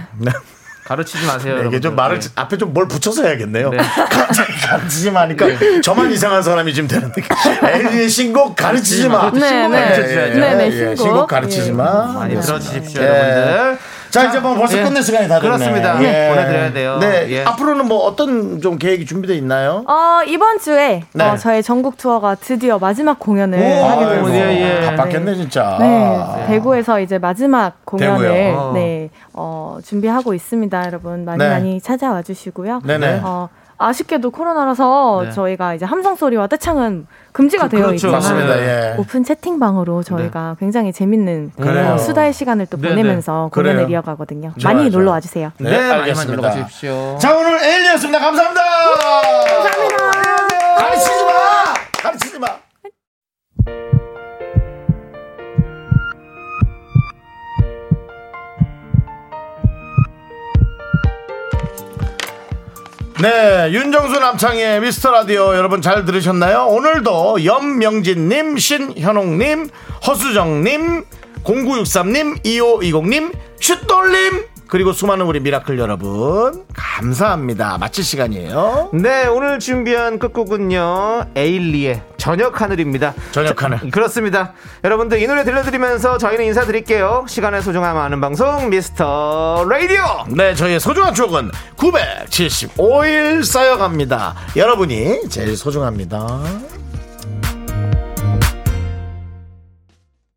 네. 가르치지 마세요. 이게 좀. 말을 예. 앞에 좀 뭘 붙여서 해야겠네요. 네. 가르치지 마니까 저만 이상한 사람이 지금 되는데 엘리의 신곡 가르치지 마. 네, 네. 가르쳐주셔야죠. 네, 네, 예, 신곡. 신곡 가르치지 예. 마. 많이 네. 들어주십시오, 예. 여러분들. 자 이제 뭐 벌써 예. 끝낼 시간이 다 됐네. 그렇습니다. 보내드려야 돼요. 네. 예. 앞으로는 뭐 어떤 좀 계획이 준비되어 있나요? 어, 이번 주에 네. 어, 저의 전국 투어가 드디어 마지막 공연을 오, 하게 됐어요. 예, 예. 바빴겠네 진짜. 네, 대구에서 이제 마지막 공연을 대구요? 네, 어, 준비하고 있습니다, 여러분. 많이 네. 많이 찾아와 주시고요. 네네. 어, 아쉽게도 코로나라서 네. 저희가 이제 함성 소리와 떼창은 금지가 그- 되어 그렇죠. 있지만 맞습니다. 예. 오픈 채팅방으로 저희가 굉장히 재밌는 그래요. 어, 수다의 시간을 또 네, 보내면서 네. 공연을 그래요. 이어가거든요. 좋아요, 많이. 놀러 와 주세요. 네, 네, 많이 알겠습니다. 놀러 가십시오. 자 오늘 엘리였습니다. 감사합니다. 감사합니다. 가르치지 마. 가르치지 마. 네, 윤정수 남창희 미스터 라디오 여러분 잘 들으셨나요? 오늘도 염명진님, 신현옥님, 허수정님, 0963님, 2520님, 슛돌님, 그리고 수많은 우리 미라클 여러분, 감사합니다. 마칠 시간이에요. 네, 오늘 준비한 끝곡은요. 에일리의 저녁 하늘입니다. 저녁 하늘. 자, 그렇습니다. 여러분들 이 노래 들려드리면서 저희는 인사드릴게요. 시간의 소중함 아는 방송 미스터 라디오. 네, 저희의 소중한 추억은 975일 쌓여갑니다. 여러분이 제일 소중합니다.